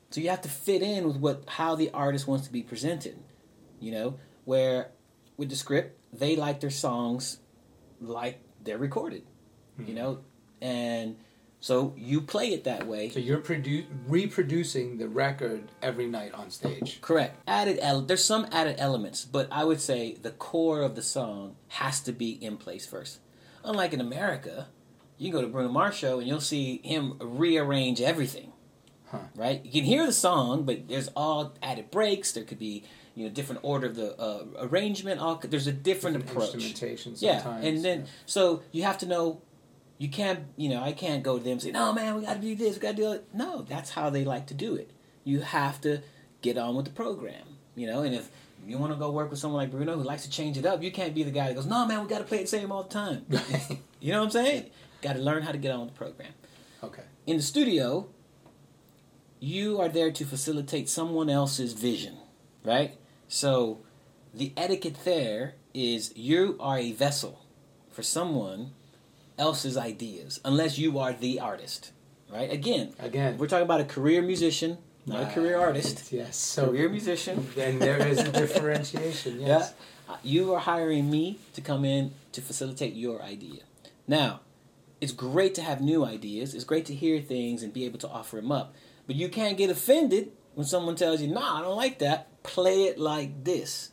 So you have to fit in with what how the artist wants to be presented. You know, where with the script, they like their songs like they're recorded. You hmm. know, and so you play it that way. So you're produ- reproducing the record every night on stage. Correct. Added ele- there's some added elements, but I would say the core of the song has to be in place first. Unlike in America, you go to Bruno Mars show and you'll see him rearrange everything. Huh. Right? You can hear the song, but there's all added breaks. There could be you know different order of the uh, arrangement. All there's a different, approach. Instrumentation Yeah, and then so you have to know. You can't, you know, I can't go to them and say, "No, man, we got to do this, we got to do it." No, that's how they like to do it. You have to get on with the program, you know. And if you want to go work with someone like Bruno who likes to change it up, you can't be the guy that goes, "No, man, we got to play it the same all the time." you know what I'm saying? Got to learn how to get on with the program. okay. In the studio, you are there to facilitate someone else's vision, right? So the etiquette there is you are a vessel for someone else's ideas, unless you are the artist, right? Again, Again. we're talking about a career musician, not a career artist. Yes. So career musician. then there is a differentiation. Yes. Yeah. You are hiring me to come in to facilitate your idea. Now, it's great to have new ideas. It's great to hear things and be able to offer them up. But you can't get offended when someone tells you, nah, I don't like that. Play it like this.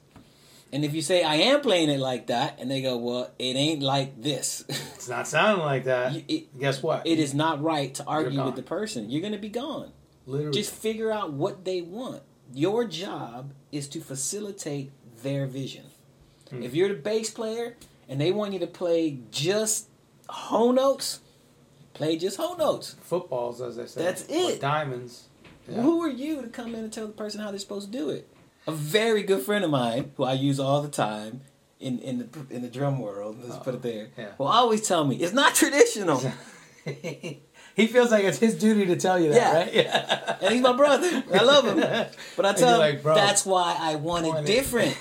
And if you say, I am playing it like that, and they go, well, it ain't like this. It's not sounding like that. You- it- Guess what? it is not right to argue with the person. You're going to be gone. literally. Just figure out what they want. Your job is to facilitate their vision. Hmm. If you're the bass player and they want you to play just whole notes, play just whole notes. footballs, as I said. That's or it. diamonds. Yeah. Who are you to come in and tell the person how they're supposed to do it? A very good friend of mine, who I use all the time in, in the in the drum world, let's put it there, yeah. will always tell me it's not traditional. he feels like it's his duty to tell you that, Yeah. right? Yeah. and he's my brother. I love him. But I tell him like, that's why I want it." different.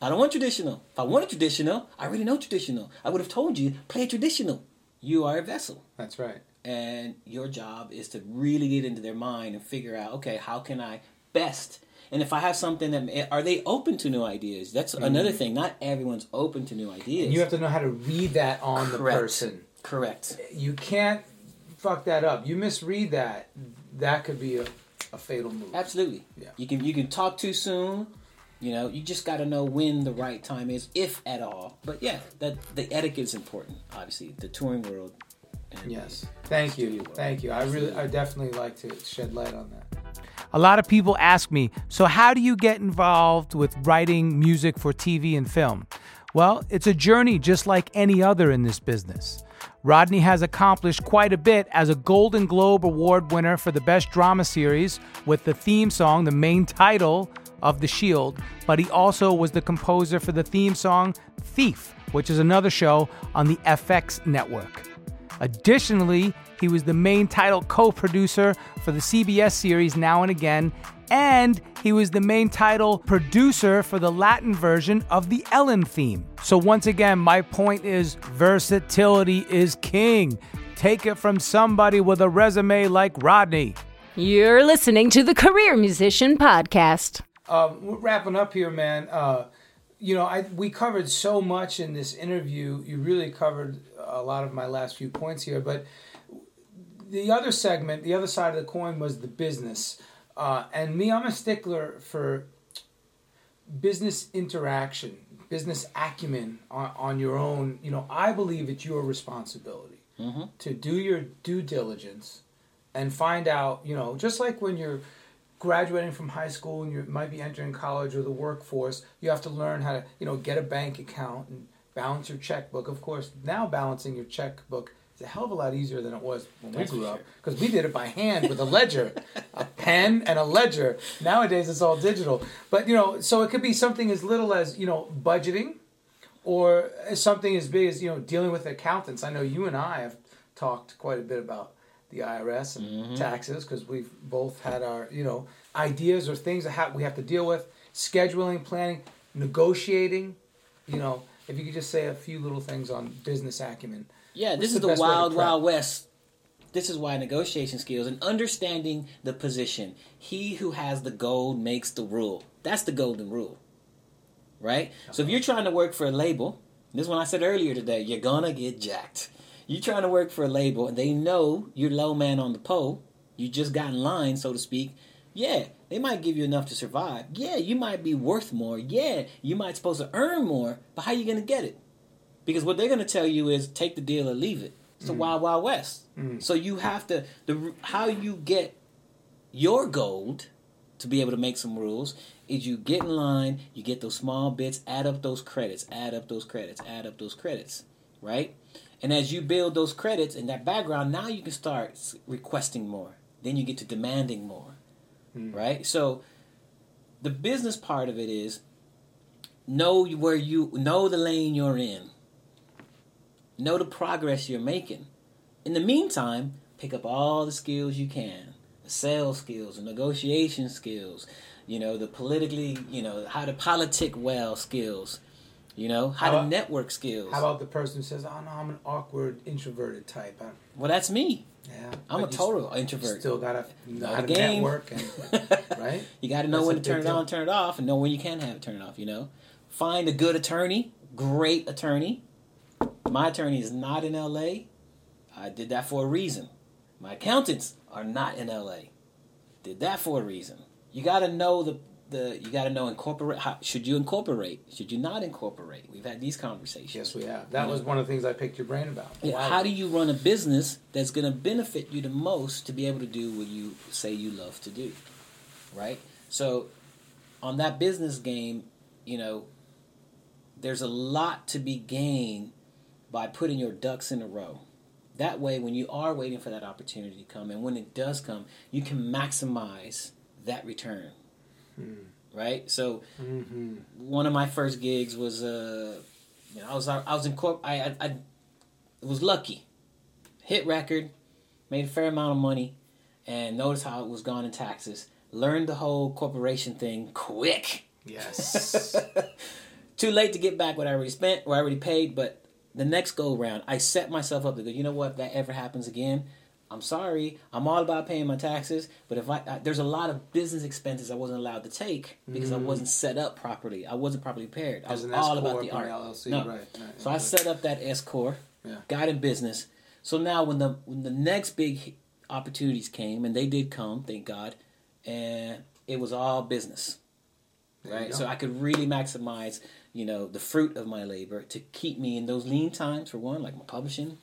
I don't want traditional. If I wanted traditional, I already know traditional. I would have told you, play traditional. You are a vessel. That's right. And your job is to really get into their mind and figure out, okay, how can I best? And if I have something that, are they open to new ideas? That's another thing. Not everyone's open to new ideas. Mm-hmm. And you have to know how to read that on the person. Correct. You can't fuck that up. You misread that, that could be a, a fatal move. Absolutely. Yeah. You can you can talk too soon. You know, you just got to know when the right time is, if at all. But yeah, that the etiquette is important. Obviously, the touring world. and Yes. Thank studio you. Thank you. I really, I definitely like to shed light on that. A lot of people ask me, so how do you get involved with writing music for TV and film? Well, it's a journey just like any other in this business. Rodney has accomplished quite a bit as a Golden Globe Award winner for the Best Drama Series with the theme song, the main title of The Shield, but he also was the composer for the theme song Thief, which is another show on the FX network. Additionally, he was the main title co producer for the CBS series Now and Again, and he was the main title producer for the Latin version of the Ellen theme. So, once again, my point is versatility is king. Take it from somebody with a resume like Rodney. You're listening to the Career Musician Podcast. Um, we're wrapping up here, man. Uh, you know, I we covered so much in this interview. You really covered a lot of my last few points here, but the other segment, the other side of the coin, was the business. Uh, and me, I'm a stickler for business interaction, business acumen on, on your own. You know, I believe it's your responsibility to do your due diligence and find out. You know, just like when you're graduating from high school and you might be entering college or the workforce, you have to learn how to, you know, get a bank account and balance your checkbook. Of course, now balancing your checkbook is a hell of a lot easier than it was when That's we grew up because we did it by hand with a ledger, a pen and a ledger. Nowadays it's all digital. But you know, so it could be something as little as, you know, budgeting or something as big as, you know, dealing with accountants. I know you and I have talked quite a bit about the IRS and Mm-hmm. taxes because we've both had our, you know, ideas or things that ha- we have to deal with, scheduling, planning, negotiating, you know, if you could just say a few little things on business acumen. Yeah, this is the to wild, wild west. This is why negotiation skills and understanding the position. He who has the gold makes the rule. That's the golden rule. Right? So if you're trying to work for a label, this is what I said earlier today, you're gonna get jacked. You're trying to work for a label and they know you're low man on the pole, you just got in line, so to speak. Yeah, they might give you enough to survive. Yeah, you might be worth more. Yeah, you might supposed to earn more, but how you gonna get it? Because what they're going to tell you is take the deal or leave it. It's the mm. wild, wild west. Mm. So you have to the how you get your gold to be able to make some rules is you get in line, you get those small bits, add up those credits, add up those credits, add up those credits, right? And as you build those credits and that background, now you can start requesting more. Then you get to demanding more, hmm. right? So the business part of it is know where you know the lane you're in. Know the progress you're making. In the meantime pick up all the skills you can. The sales skills the negotiation skills you know the politically you know how to politic well skills you know how, How to about- network skills How about the person who says, "Oh no, I'm an awkward, introverted type." I, well that's me yeah, i'm a total s- introvert Still gotta know how to game. network, and, right? You got to know That's when to turn it on, and turn it off, and know when you can have it turn it off. You know, find a good attorney, great attorney. My attorney is not in L.A. I did that for a reason. My accountants are not in L.A. Did that for a reason. You got to know the the. You got to know incorporate. How, should you incorporate? Should you not incorporate? We've had these conversations. Yes, we have. That was one of the things I picked your brain about. Yeah, Wow. How do you run a business that's going to benefit you the most to be able to do what you say you love to do? Right? So, on that business game, you know, there's a lot to be gained by putting your ducks in a row. That way, when you are waiting for that opportunity to come, and when it does come, you can maximize that return. Right? So, Mm-hmm. one of my first gigs was uh you know, I was I was in corp I, I I was lucky. Hit record, made a fair amount of money, and notice how it was gone in taxes. Learned the whole corporation thing quick. Yes. Too late to get back what I already spent or I already paid, but the next go round, I set myself up to go, you know what, if that ever happens again, I'm sorry. I'm all about paying my taxes, but if I, I there's a lot of business expenses I wasn't allowed to take because I wasn't set up properly. I wasn't properly prepared. I As was all about the art. LLC, No. right, right, So I set up that S corp, Yeah. got in business. So now when the when the next big opportunities came, and they did come, thank God, and it was all business There right? So I could really maximize, you know, the fruit of my labor to keep me in those lean times for one, like my publishing,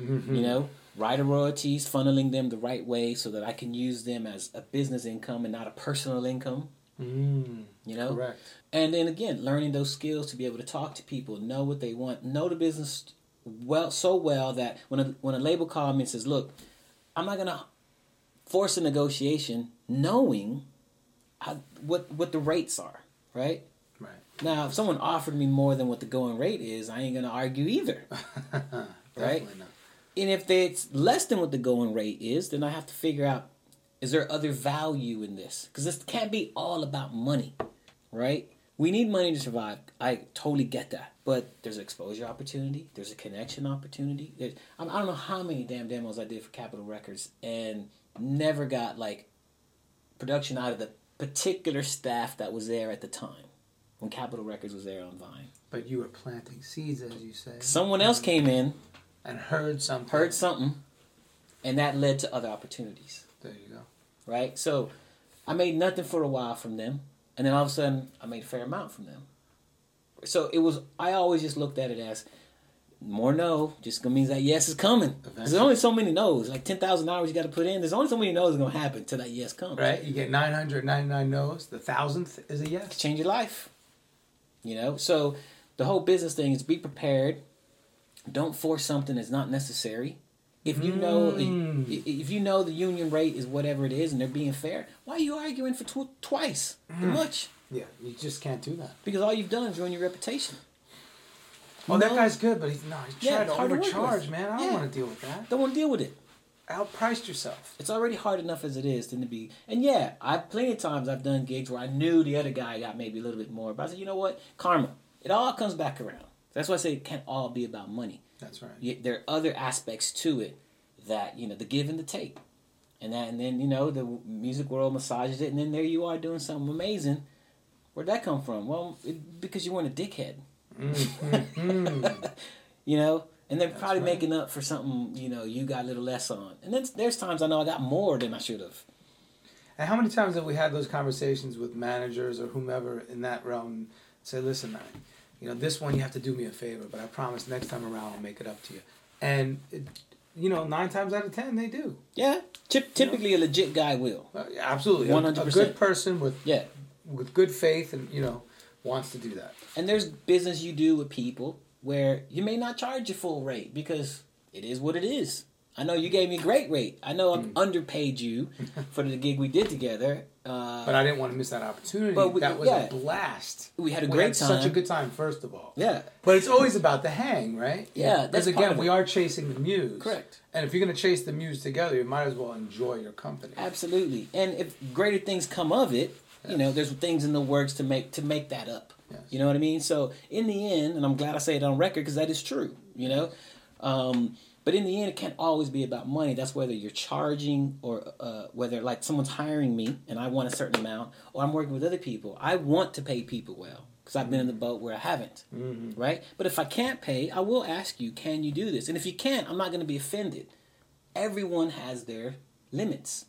Mm-hmm. you know, writer royalties, funneling them the right way so that I can use them as a business income and not a personal income, Mm, you know. correct. And then again, learning those skills to be able to talk to people, know what they want, know the business well so well that when a when a label calls me and says, "Look, I'm not gonna force a negotiation, knowing how, what what the rates are, right?" Right. Now, if someone offered me more than what the going rate is, I ain't gonna argue either. Definitely not. And if it's less than what the going rate is, then I have to figure out is there other value in this? Because this can't be all about money, right? We need money to survive. I totally get that. But there's an exposure opportunity. There's a connection opportunity. There's, I I don't know how many damn demos I did for Capitol Records and never got like production out of the particular staff that was there at the time when Capitol Records was there on Vine. But you were planting seeds, as you say. Someone else came in, and heard something. heard something, and that led to other opportunities. There you go. right? So I made nothing for a while from them, and then all of a sudden I made a fair amount from them. So it was. I always just looked at it as more no just means that yes is coming. there's only so many no's. Like ten thousand hours you got to put in. There's only so many no's gonna happen till that yes comes. Right? You get 999 no's. The thousandth is a yes. Change your life. You know. So the whole business thing is be prepared. Don't force something that's not necessary. If you know, Mm. if you know the union rate is whatever it is, and they're being fair, why are you arguing for tw- twice Mm. as much? Yeah, you just can't do that. Because all you've done is ruin your reputation. Oh, that No. guy's good, but he's no, he's Yeah, trying to hard to overcharge, man. I don't Yeah. want to deal with that. Don't want to deal with it. Outpriced yourself. It's already hard enough as it is than to be. And yeah, I plenty of times I've done gigs where I knew the other guy got maybe a little bit more, but I said, you know what, karma. It all comes back around. That's why I say it can't all be about money. That's right. There are other aspects to it that you know the give and the take, and that and then you know the music world massages it, and then there you are doing something amazing. Where'd that come from? Well, it, because you weren't a dickhead. Mm. you know and they're That's probably right. making up for something you know you got a little less on and then there's times i know i got more than i should have And how many times have we had those conversations with managers or whomever in that realm? Say, listen, man, you know, this one you have to do me a favor, but I promise next time around I'll make it up to you. And it, you know, nine times out of ten they do. yeah Typ- typically a legit guy will Uh, yeah, absolutely, A- A, 100%. A good person with yeah with good faith and you know wants to do that. and there's business you do with people where you may not charge your full rate because it is what it is i know you gave me a great rate i know i've underpaid you for the gig we did together uh, But I didn't want to miss that opportunity. But we- that was yeah. a blast. we had a great had time such a good time, first of all. yeah But it's always about the hang, right? Yeah, Because again, we are chasing the muse. Correct. And if you're going to chase the muse together, you might as well enjoy your company. Absolutely. And if greater things come of it, you know, there's things in the works to make to make that up. Yes. You know what I mean? So in the end, and I'm glad I say it on record because that is true. You know, um, but in the end, it can't always be about money. That's whether you're charging or uh, whether like someone's hiring me and I want a certain amount, or I'm working with other people. I want to pay people well because I've been in the boat where I haven't. Mm-hmm. Right? But if I can't pay, I will ask you, can you do this? And if you can't, I'm not going to be offended. Everyone has their limits.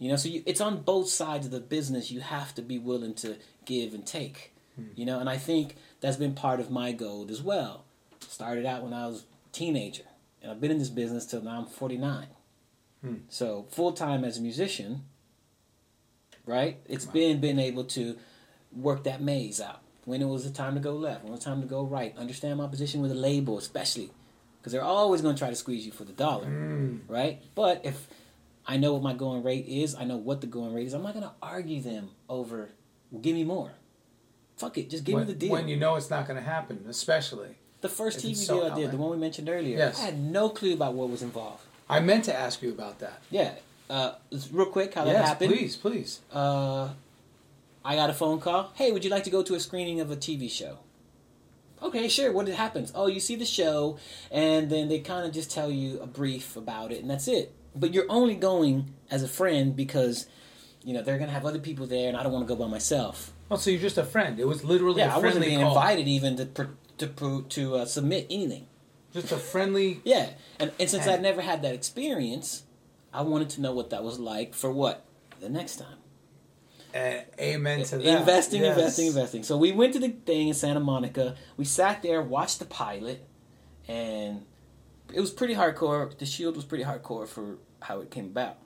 You know, so you, it's on both sides of the business. You have to be willing to give and take. You know, and I think that's been part of my goal as well. Started out when I was a teenager, and I've been in this business till now I'm 49. Hmm. So full time as a musician, right? It's Wow. been been able to work that maze out. When it was the time to go left, when it was time to go right. Understand my position with a label, especially because they're always going to try to squeeze you for the dollar Mm. right? But if I know what my going rate is, I know what the going rate is. I'm not gonna argue them over. Well, give me more. Fuck it, just give when, me the deal. when you know it's not going to happen, especially. The first TV so deal I did, the one we mentioned earlier, Yes. I had no clue about what was involved. I meant to ask you about that. Yeah. Uh, real quick, how that yes, happened. please, please. Uh, I got a phone call. Hey, would you like to go to a screening of a TV show? Okay, sure. What happens? Oh, you see the show, and then they kind of just tell you a brief about it, and that's it. But you're only going as a friend because, you know, they're gonna have other people there, and I don't want to go by myself. Oh, so you're just a friend. It was literally Yeah, I wasn't being call. invited even to to pro- to uh, submit anything. Just a friendly. Yeah, and and since I'd never had that experience, I wanted to know what that was like for what the next time. Uh, amen to that. Investing, Yes. investing, investing. So we went to the thing in Santa Monica. We sat there, watched the pilot, and it was pretty hardcore. The Shield was pretty hardcore for how it came about,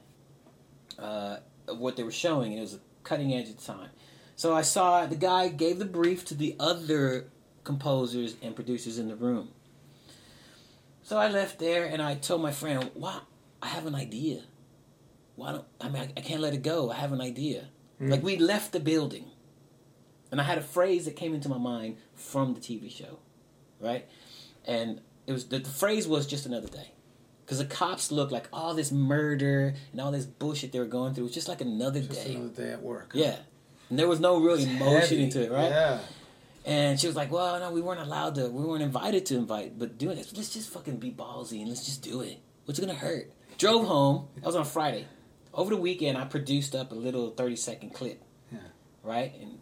uh, what they were showing, and it was a cutting edge at the time. So I saw the guy gave the brief to the other composers and producers in the room. So I left there, and I told my friend, "Wow, I have an idea. Why don't I mean I, I can't let it go? I have an idea." Hmm. Like we left the building, and I had a phrase that came into my mind from the TV show, right? And it was the, the phrase was just another day, because the cops looked like all this murder and all this bullshit they were going through was just like another Just day. another day at work. Yeah, and there was no real It's emotion heavy. into it, right? Yeah. And she was like, "Well, no, we weren't allowed to. We weren't invited to invite, but doing this, let's just fucking be ballsy and let's just do it. What's it gonna hurt?" Drove home. That was on Friday. Over the weekend, I produced up a little thirty second clip, Yeah. right, and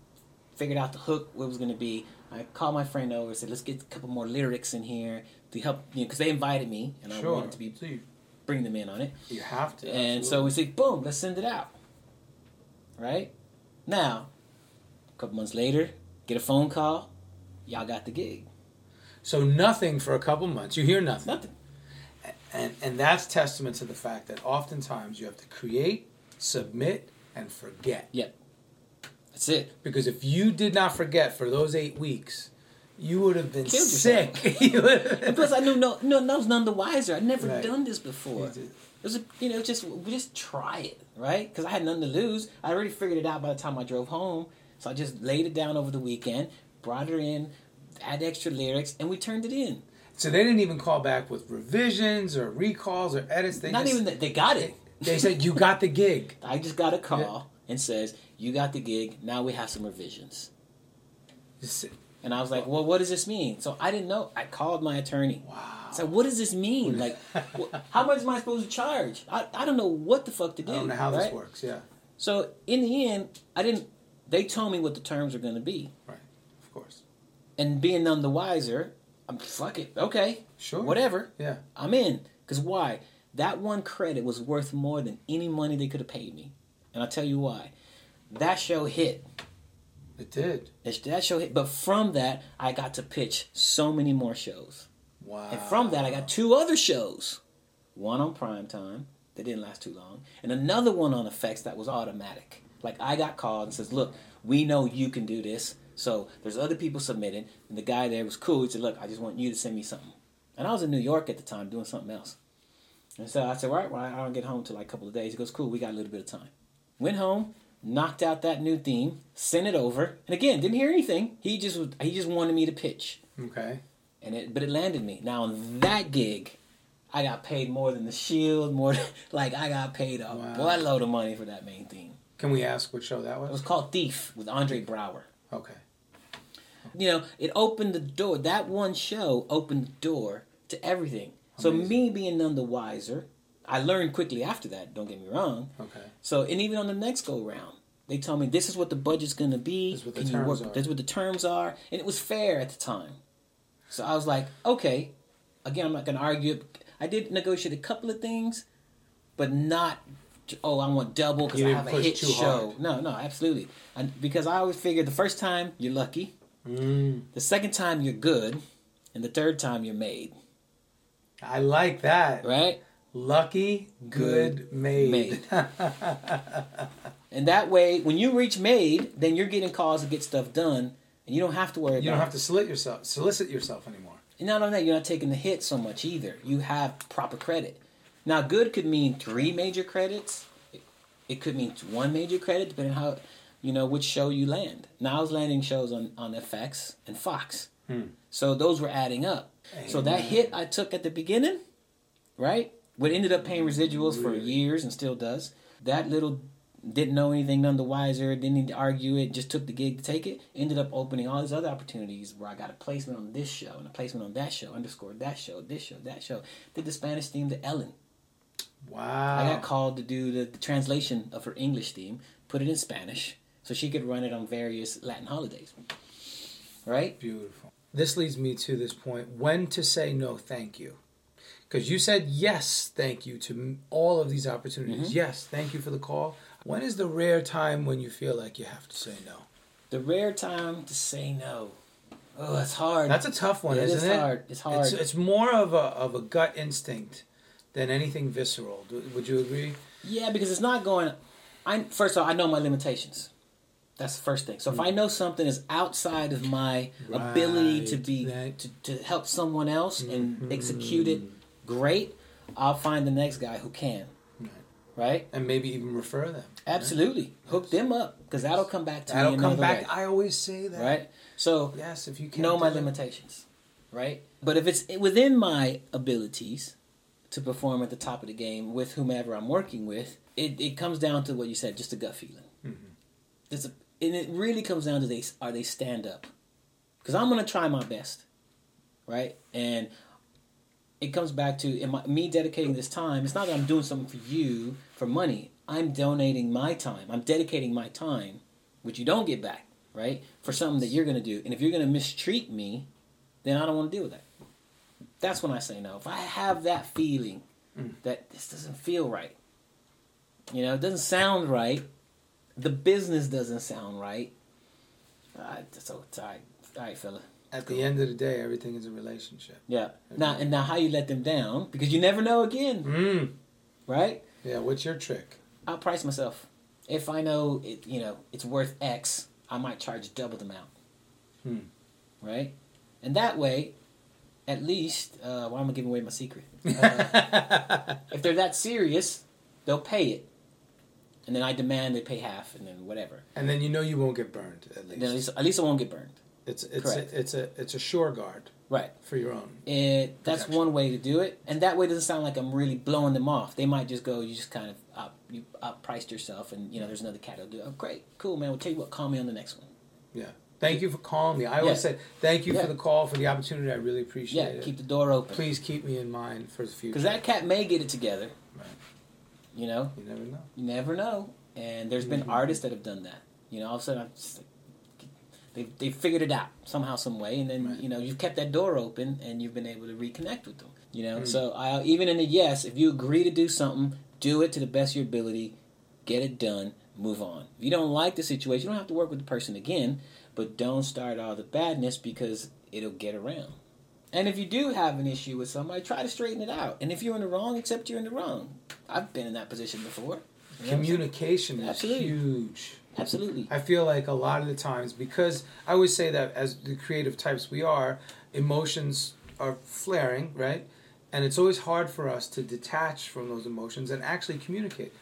figured out the hook. What it was gonna be. I called my friend over and said, "Let's get a couple more lyrics in here to help," you know, because they invited me and I wanted to be So you, bring them in on it. you have to. And so we said, boom, let's send it out. Right? Now, a couple months later, get a phone call. Y'all got the gig. So nothing for a couple months. You hear nothing. Nothing. And and that's testament to the fact that oftentimes you have to create, submit, and forget. Yep. That's it. Because if you did not forget for those eight weeks, you would have been Killed sick. And plus, I knew no, no, I was none the wiser. I'd never Right. done this before. It was, a, you know, just we just try it, right? Because I had nothing to lose. I already figured it out by the time I drove home. So I just laid it down over the weekend, brought her in, add extra lyrics, and we turned it in. so they didn't even call back with revisions or recalls or edits. They Not just, even that they got it. They said you got the gig. I just got a call and says, "You got the gig. Now we have some revisions." And I was like, "Well, what does this mean?" So I didn't know. I called my attorney. Wow. I said, "What does this mean? Like, how much am I supposed to charge? I, I don't know what the fuck to do." I don't know how right? this works. Yeah, So in the end, I didn't. They told me what the terms are going to be, Right, of course. and being none the wiser, I'm fuck it. Okay, Sure. whatever. Yeah. I'm in. Because why? That one credit was worth more than any money they could have paid me. And I'll tell you why. That show hit. It did. That that show hit. But from that, I got to pitch so many more shows. Wow. And from that, I got two other shows. One on prime time that didn't last too long, and another one on FX that was automatic. Like I got called and says, "Look, we know you can do this." So there's other people submitted, and the guy there was cool. He said, "Look, I just want you to send me something." And I was in New York at the time doing something else. And so I said, "All right, well, I don't get home till like a couple of days." He goes, "Cool, we got a little bit of time." Went home, knocked out that new theme, sent it over, and again didn't hear anything. He just was, he just wanted me to pitch Okay. and it but it landed me. Now on that gig, I got paid more than the Shield, more than, like I got paid a Wow. buttload of money for that main theme. Can we ask what show that was? It was? called Thief with Andre Braugher. Okay. You know, it opened the door. That one show opened the door to everything. So me being none the wiser, I learned quickly after that. Don't get me wrong. Okay. So and even on the next go round, they told me this is what the budget's gonna be. This is what the terms work? are. This is what the terms are, and it was fair at the time. So I was like, okay. Again, I'm not gonna argue. I did negotiate a couple of things, but not. Oh, I want double because I have a hit show. hard. No, no, absolutely. And because I always figured the first time you're lucky, Mm, the second time you're good, and the third time you're made. I like that. Right? Lucky, good, Good, made. made. And that way, when you reach made, then you're getting calls to get stuff done, and you don't have to worry you don't have to solicit yourself, solicit yourself anymore. And not only that, you're not taking the hit so much either. You have proper credit. Now, good could mean three major credits. It, could mean one major credit, depending on how, you know, which show you land. Now I was landing shows on on FX and Fox, Hmm. so those were adding up. So that hit I took at the beginning, right? What ended up paying residuals for years and still does. That little didn't know anything, none the wiser, didn't need to argue it, just took the gig to take it. Ended up opening all these other opportunities where I got a placement on this show and a placement on that show, underscored that show, this show, that show. Did the Spanish theme to Ellen. Wow. I got called to do the, the translation of her English theme, put it in Spanish, so she could run it on various Latin holidays. Right? Beautiful. This leads me to this point when to say no, thank you. Because you said yes, thank you to all of these opportunities. Mm-hmm. Yes, thank you for the call. When is the rare time when you feel like you have to say no? The rare time to say no. Oh, that's hard. That's a tough one, It is isn't it? hard. It's hard. It's, it's more of a of a gut instinct than anything visceral. Do- Would you agree? Yeah, because it's not going. I first of all, I know my limitations. That's the first thing. So if I hmm. know something is outside of my ability to be that- to, to help someone else and hmm. execute it great, I'll find the next guy who can. Right. Right? And maybe even refer them. Absolutely. Hook them up because that'll come back to That'll me come back. way. I always say that. Right? So Yes, if you can know my limitations, right? But if it's within my abilities to perform at the top of the game with whomever I'm working with, it, it comes down to what you said, just a gut feeling. Mm-hmm. It's a, and it really comes down to they are they stand up, because I'm gonna try my best, right? And it comes back to am I, me dedicating this time. It's not that I'm doing something for you for money. I'm donating my time. I'm dedicating my time, which you don't get back, right? For something that you're going to do. And if you're going to mistreat me, then I don't want to deal with that. That's when I say no. If I have that feeling that this doesn't feel right, you know, it doesn't sound right, the business doesn't sound right, uh, so it's all right, all right, fella. At the end of the day, everything is a relationship. Yeah. Now and now, how you let them down because you never know again, Mm. right? Yeah. What's your trick? I'll price myself. If I know it, you know, it's worth X, I might charge double the amount. Hmm. Right? And that way, at least, uh, why am I giving away my secret? Uh, if they're that serious, they'll pay it. And then I demand they pay half, and then whatever. And then you know you won't get burned. At least, at least, at least I won't get burned. it's it's Correct. a, it's a it's a shore guard Right. for your own. It, that's Protection. one way to do it, and that way it doesn't sound like I'm really blowing them off. They might just go, you just kind of up, you outpriced yourself, and you know there's another cat who'll do. it. Oh, great, cool, man. We'll tell you what. Call me on the next one. Yeah. Thank you for calling me. I always Yeah. say thank you Yeah. for the call for the opportunity. I really appreciate Yeah, it. keep the door open. Please keep me in mind for the future. Because that cat may get it together. Right. You know, you never know. you never know. And there's been Mhm. artists that have done that. You know, all of a sudden, I'm just like, they they figured it out somehow, some way, and then Right. you know you've kept that door open, and you've been able to reconnect with them. You know, Mm. so I even in a yes, if you agree to do something, do it to the best of your ability, get it done, move on. If you don't like the situation, you don't have to work with the person again, but don't start all the badness because it'll get around. And if you do have an issue with somebody, try to straighten it out. And if you're in the wrong, accept you're in the wrong. I've been in that position before. You know what I'm saying? Communication is Absolutely. huge. Absolutely. I feel like a lot of the times because I always say that as the creative types we are, emotions are flaring, right? And it's always hard for us to detach from those emotions and actually communicate.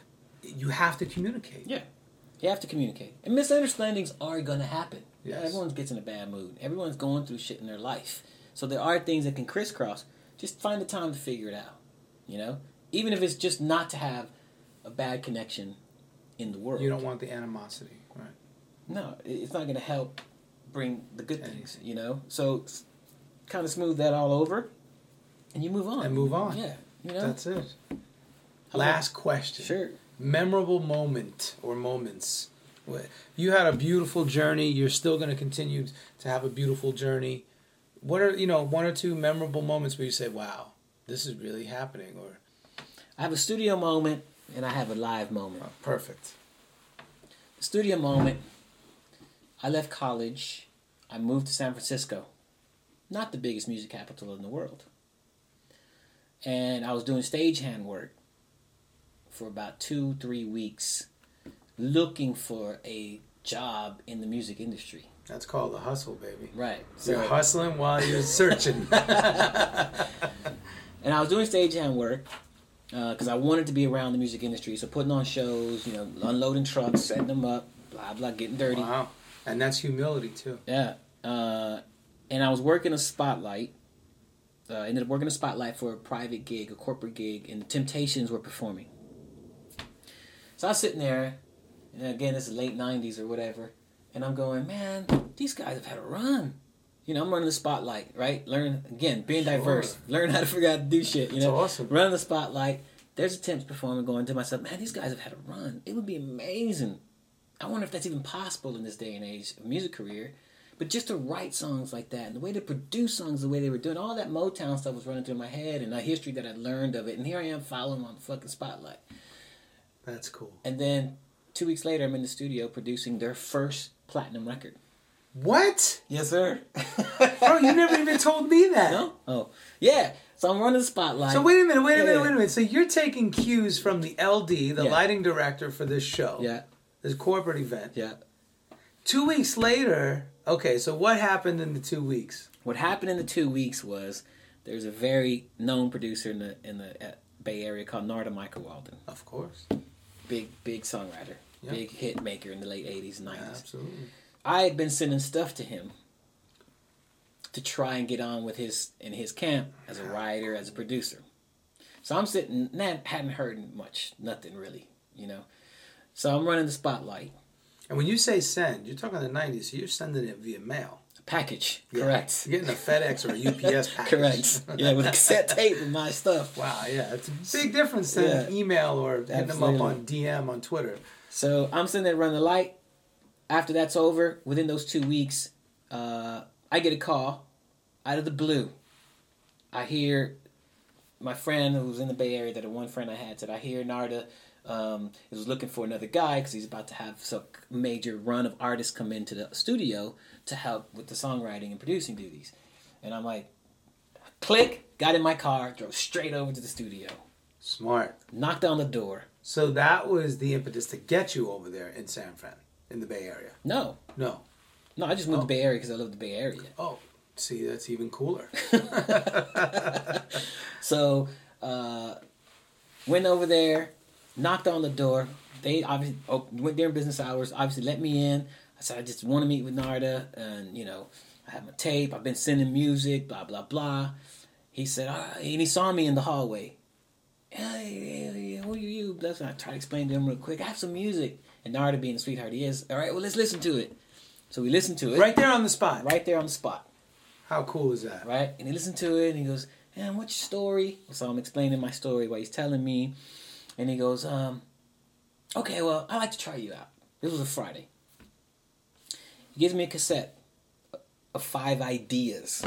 You have to communicate. Yeah. You have to communicate. And misunderstandings are going to happen. Yes. Everyone gets in a bad mood. Everyone's going through shit in their life. So there are things that can crisscross. Just find the time to figure it out. You know? Even if it's just not to have a bad connection in the world. You don't want the animosity, right? No, it's not going to help bring the good Anything. things, you know? So kind of smooth that all over and you move on. And move on. Yeah. You know? That's it. How Last question. Sure. Memorable moment or moments. You had a beautiful journey. You're still going to continue to have a beautiful journey. What are you know one or two memorable moments where you say, "Wow, this is really happening," or I have a studio moment and I have a live moment. oh, "Perfect." studio moment. I left college. I moved to San Francisco, not the biggest music capital in the world. And I was doing stagehand work for about two, three weeks, looking for a job in the music industry. That's called the hustle, baby. Right. You're hustling while you're searching. And I was doing stagehand work because I wanted to be around the music industry. So putting on shows, you know, unloading trucks, setting them up, blah blah, getting dirty. wow, and that's humility too. Yeah. Uh, and I was working a spotlight uh, ended up working a spotlight for a private gig, a corporate gig, and the Temptations were performing. So I was sitting there, and again, this is late '90s or whatever, and I'm going, man, these guys have had a run. You know, I'm running the spotlight, right? Learn again, being Sure. diverse, learn how to figure out to do shit. You That's know, awesome. running the spotlight. There's a temps performer going to myself, man, these guys have had a run. It would be amazing. I wonder if that's even possible in this day and age of music career. But just to write songs like that and the way to produce songs the way they were doing, all that Motown stuff was running through my head and the history that I learned of it. And here I am following on the fucking spotlight. That's cool. And then two weeks later, I'm in the studio producing their first platinum record. What? Yes, sir. Bro, you never even told me that. no? Oh, yeah. So I'm running the spotlight. So wait a minute, wait a Yeah, minute, wait a minute. So you're taking cues from the LD, the Yeah. lighting director for this show, Yeah, this corporate event. yeah. Two weeks later, okay. So what happened in the two weeks? What happened in the two weeks was there's a very known producer in the in the uh, Bay Area called Narada Michael Walden. Of course, Big big songwriter, Yeah. big hit maker in the late '80s and '90s. absolutely. I had been sending stuff to him to try and get on with his in his camp as a writer, as a producer. So I'm sitting, not, hadn't heard much, nothing really, you know. So I'm running the spotlight And when you say send, you're talking the '90s. So you're sending it via mail. Package, Yeah. correct, You're getting a FedEx or a UPS package. correct, yeah, with a cassette tape with my stuff. Wow, yeah, it's a big difference than Yeah. email or hitting them up on DM on Twitter. So I'm sitting there running the light. After that's over, within those two weeks, uh, I get a call out of the blue. I hear my friend who was in the Bay Area, that the one friend I had said, I hear Narada um, is looking for another guy because he's about to have some major run of artists come into the studio to help with the songwriting and producing duties. And I'm like, click, got in my car, drove straight over to the studio, Smart. knocked on the door. So that was the impetus to get you over there in San Fran, in the Bay Area. No, No. no, I just moved Oh. to the Bay Area because I love the Bay Area. Oh, see, that's even cooler. So uh, went over there, knocked on the door. They obviously oh, went during business hours. Obviously let me in. I said I just want to meet with Narada, and you know I have my tape. I've been sending music, blah blah blah. He said, ah, and he saw me in the hallway. Hey, hey, who are you? That's I tried to explain to him real quick. I have some music, and Narada, being the sweetheart he is, all right, well let's listen to it. So we listened to it right there on the spot. right there on the spot How cool is that? right? And he listened to it and he goes, "Man, what's your story?" So I'm explaining my story while he's telling me, and he goes, um, "Okay, well, I'd like to try you out." This was a Friday. He gives me a cassette of five ideas.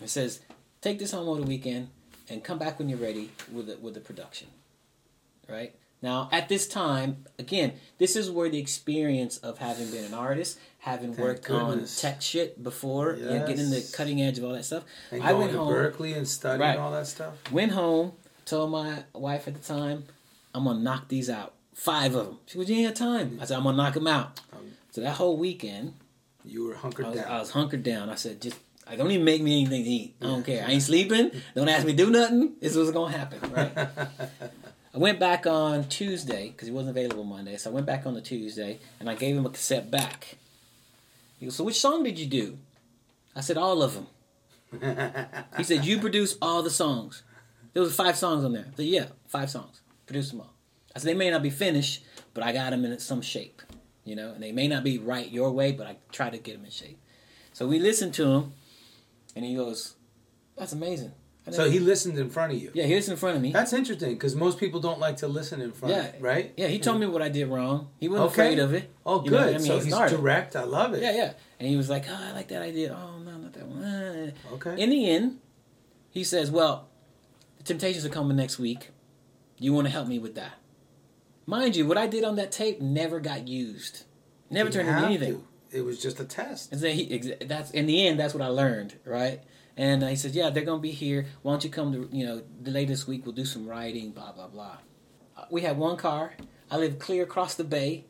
It says, "Take this home over the weekend and come back when you're ready with the, with the production." Right now, at this time, again, this is where the experience of having been an artist, having Thank worked on tech shit before, you know, getting the cutting edge of all that stuff. And I went to home, Berklee and studying Right. all that stuff. went home, told my wife at the time, I'm gonna knock these out, five of them. She goes, "You ain't got time." I said, "I'm gonna knock them out." Um, So that whole weekend, You were hunkered I was, down. I was hunkered down. I said, "Just, I don't even make me anything to eat. I don't care. I ain't sleeping. Don't ask me to do nothing. This is what's gonna happen, right?" I went back on Tuesday because he wasn't available Monday, so I went back on the Tuesday and I gave him a cassette back. He goes, "So which song did you do?" I said, "All of them." He said, "You produced all the songs." There was five songs on there. I said, "Yeah, five songs. Produced them all." I said, "They may not be finished, but I got them in some shape, you know, and they may not be right your way, but I try to get them in shape." So we listened to him, and he goes, "That's amazing." So he listened in front of you. yeah, he was in front of me. That's interesting because most people don't like to listen in front. Yeah. of right? Yeah, he told me what I did wrong. He wasn't Okay. afraid of it. Oh, You good. know I mean? so He he's started. direct. I love it. Yeah, yeah. And he was like, "Oh, I like that idea. Oh, no, not that one." Okay. In the end, he says, "Well, the Temptations are coming next week. You want to help me with that?" Mind you, what I did on that tape never got used. Never You turned into anything. to. It was just a test. And then he, that's in the end, that's what I learned, right? And uh, he said, "Yeah, they're gonna be here. Why don't you come to you know the latest week? We'll do some writing, blah blah blah." Uh, we had one car. I lived clear across the bay.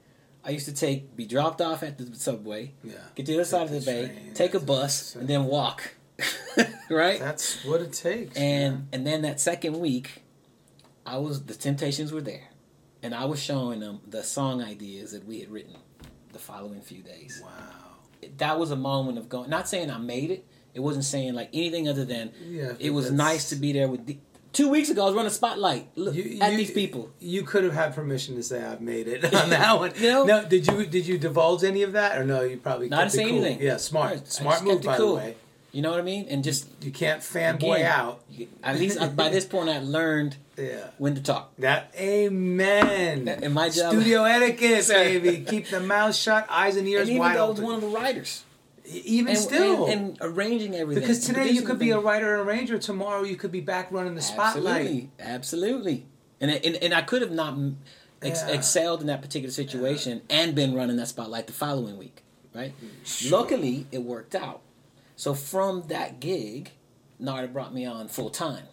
I used to take be dropped off at the subway, Yeah. get to the other side of the bay, take a bus, and then walk, right? That's what it takes. And man. and then that second week, I was the Temptations were there, and I was showing them the song ideas that we had written the following few days wow. that was a moment of going. Not saying I made it It wasn't saying like anything other than Yeah, it was that's- nice to be there with. The, two weeks ago, I was running spotlight look, You- at you- these people. You could have had permission to say I've made it on that one. You know? no, did you did you divulge any of that or no? You probably No, I kept didn't it say cool. anything. Yeah, I smart, smart move by cool. the way. You know what I mean? And just You can't fanboy again, out. At least I, by this point, I learned Yeah. when to talk. That amen. And my job- Studio etiquette, baby. Keep the mouth shut, eyes and ears And even wide though I was open. one of the writers, even and, still, and, and arranging everything. because today you could be a writer and arranger. Tomorrow you could be back running the spotlight. Absolutely, absolutely. And and, and I could have not ex- Yeah. excelled in that particular situation and been running that spotlight the following week, right? Luckily, it worked out. So from that gig, Narada brought me on full time.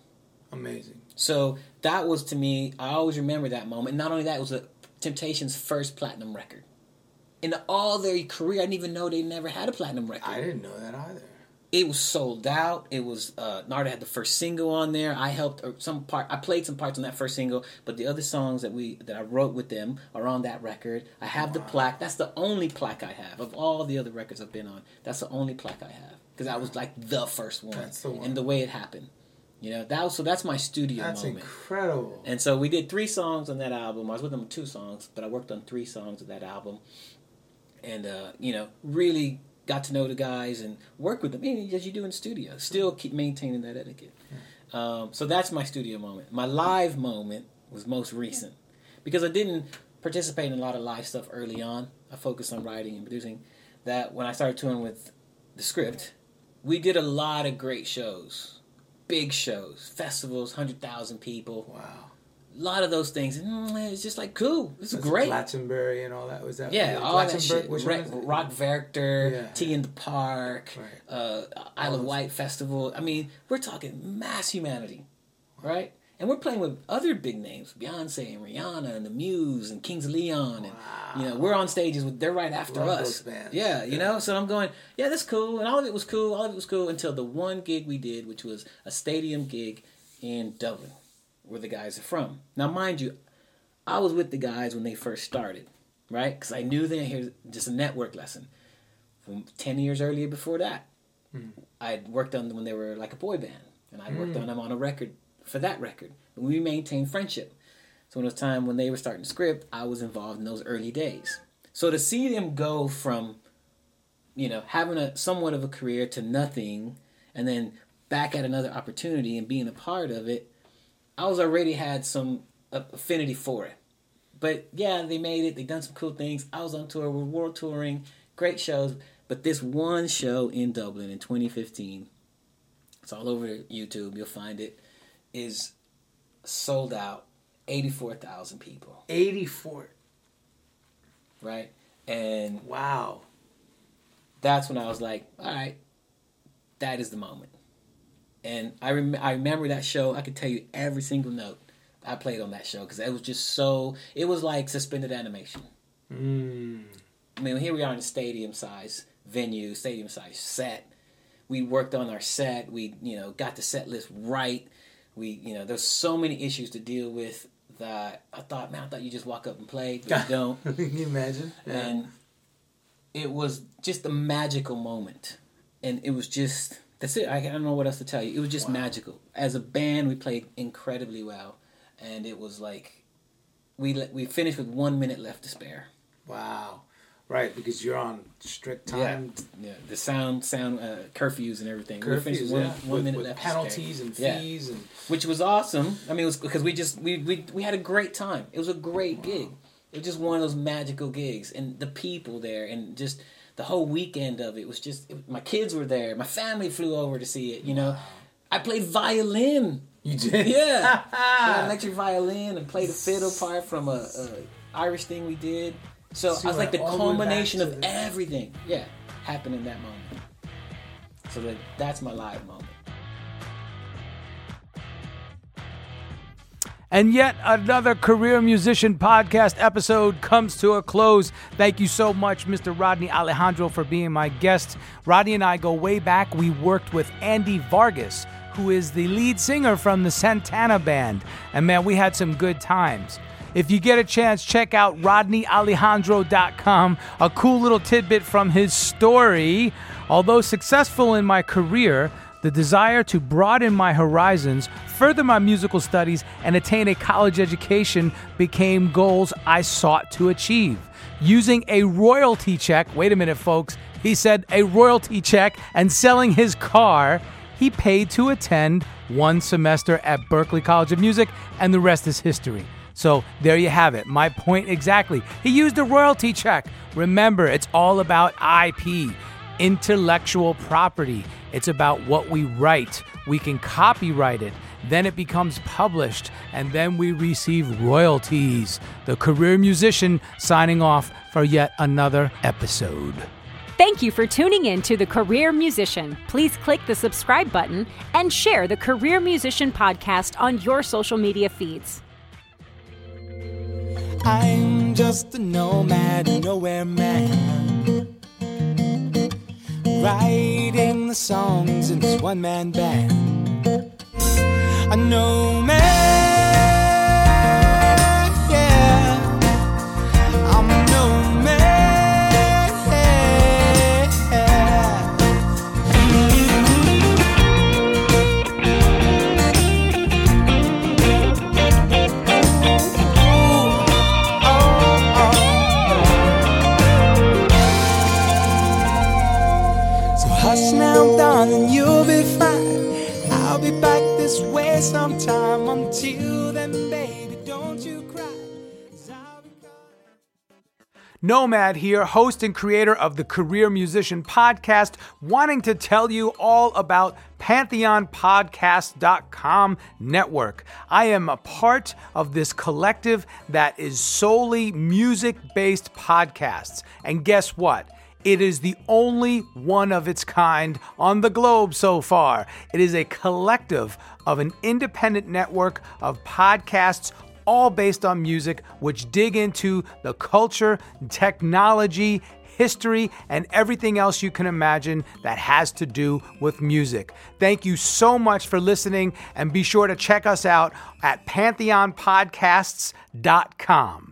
Amazing. So that was to me, I always remember that moment. Not only that, it was a Temptations' first platinum record. In all their career, I didn't even know they never had a platinum record. I didn't know that either. it was sold out. It was uh, Narada had the first single on there. I helped or some part. I played some parts on that first single, but the other songs that we that I wrote with them are on that record. I have the plaque. That's the only plaque I have of all the other records I've been on. That's the only plaque I have because I was like the first one, That's the one. and the way it happened. You know that was so. That's my studio That's moment. incredible. And so we did three songs on that album. I was with them two songs, but I worked on three songs of that album. And, uh, you know, really got to know the guys and work with them, as you do in the studio. Still keep maintaining that etiquette. Um, so that's my studio moment. My live moment was most recent because I didn't participate in a lot of live stuff early on. I focused on writing and producing. That when I started touring with the script, we did a lot of great shows, big shows, festivals, hundred thousand people wow. a lot of those things. Mm, it's just like cool. It's great. Glastonbury and all that was that. Yeah, all that shit. which Ra- one is? Rock Werchter, Yeah. T in the Park, Right. uh, Isle of Wight Festival. I mean, we're talking mass humanity, right? And we're playing with other big names, Beyonce and Rihanna and the Muse and Kings of Leon, and you know we're on stages with they're right after Love us. bands. Yeah, you know. So I'm going, yeah, that's cool, and all of it was cool. All of it was cool until the one gig we did, which was a stadium gig in Dublin, where the guys are from. Now, mind you, I was with the guys when they first started, right? Because I knew they here's just a network lesson. From ten years earlier before that, I'd worked on them when they were like a boy band, and I worked on them on a record for that record. And we maintained friendship. So when it was time when they were starting to script, I was involved in those early days. So to see them go from, you know, having a somewhat of a career to nothing, and then back at another opportunity and being a part of it, I was already had some affinity for it. But yeah, they made it. They done some cool things. I was on tour. We're world touring, great shows. But this one show in Dublin in 2015, it's all over YouTube. You'll find it. Is sold out, 84,000 people, 84. right? And Wow. that's when I was like, all right, that is the moment. And I rem- I remember that show. I could tell you every single note I played on that show because it was just so. It was like suspended animation. Mm. I mean, here we are in a stadium size venue, stadium size set. We worked on our set. We, you know, got the set list right. We, you know, there's so many issues to deal with that I thought, man, I thought you just walk up and play, but you don't. Can you imagine? And it was just a magical moment. And it was just, that's it. I, I don't know what else to tell you. It was just magical. As a band, we played incredibly well. And it was like, we, we finished with one minute left to spare. Wow. Right, because you're on strict time. Yeah, the sound sound uh, curfews and everything. we Curfews, with one, yeah. one with, minute with left. penalties and Yeah. fees and which was awesome. I mean, it was because we just we, we we had a great time. It was a great gig. It was just one of those magical gigs, and the people there, and just the whole weekend of it was just. It, my kids were there. My family flew over to see it. You know, I played violin. you did. Yeah, played electric violin and played a fiddle part from a, a Irish thing we did. So So I was like the all the culmination of everything. Yeah, happened in that moment. So that that's my live moment. And yet another Career Musician podcast episode comes to a close. Thank you so much, Mr. Rodney Alejandro, for being my guest. Rodney and I go way back. We worked with Andy Vargas, who is the lead singer from the Santana Band. And man, we had some good times. If you get a chance, check out RodneyAlejandro.com, a cool little tidbit from his story. Although successful in my career, the desire to broaden my horizons, further my musical studies, and attain a college education became goals I sought to achieve. Using a royalty check, wait a minute, folks, he said a royalty check, and selling his car, he paid to attend one semester at Berklee College of Music, and the rest is history. So there you have it. My point exactly. He used a royalty check. Remember, it's all about IP, intellectual property. It's about what we write. We can copyright it. Then it becomes published, and then we receive royalties. The career musician signing off for yet another episode. Thank you for tuning in to The Career Musician. Please click the subscribe button and share the Career Musician podcast on your social media feeds. I'm just a nomad, nowhere man. Writing the songs in this one man band. A nomad. Until then, baby, don't you cry. Nomad here, host and creator of the Career Musician Podcast, wanting to tell you all about PantheonPodcast.com network. I am a part of this collective that is solely music based podcasts. And guess what? It is the only one of its kind on the globe so far. It is a collective of an independent network of podcasts all based on music, which dig into the culture, technology, history, and everything else you can imagine that has to do with music. Thank you so much for listening, and be sure to check us out at pantheonpodcasts.com.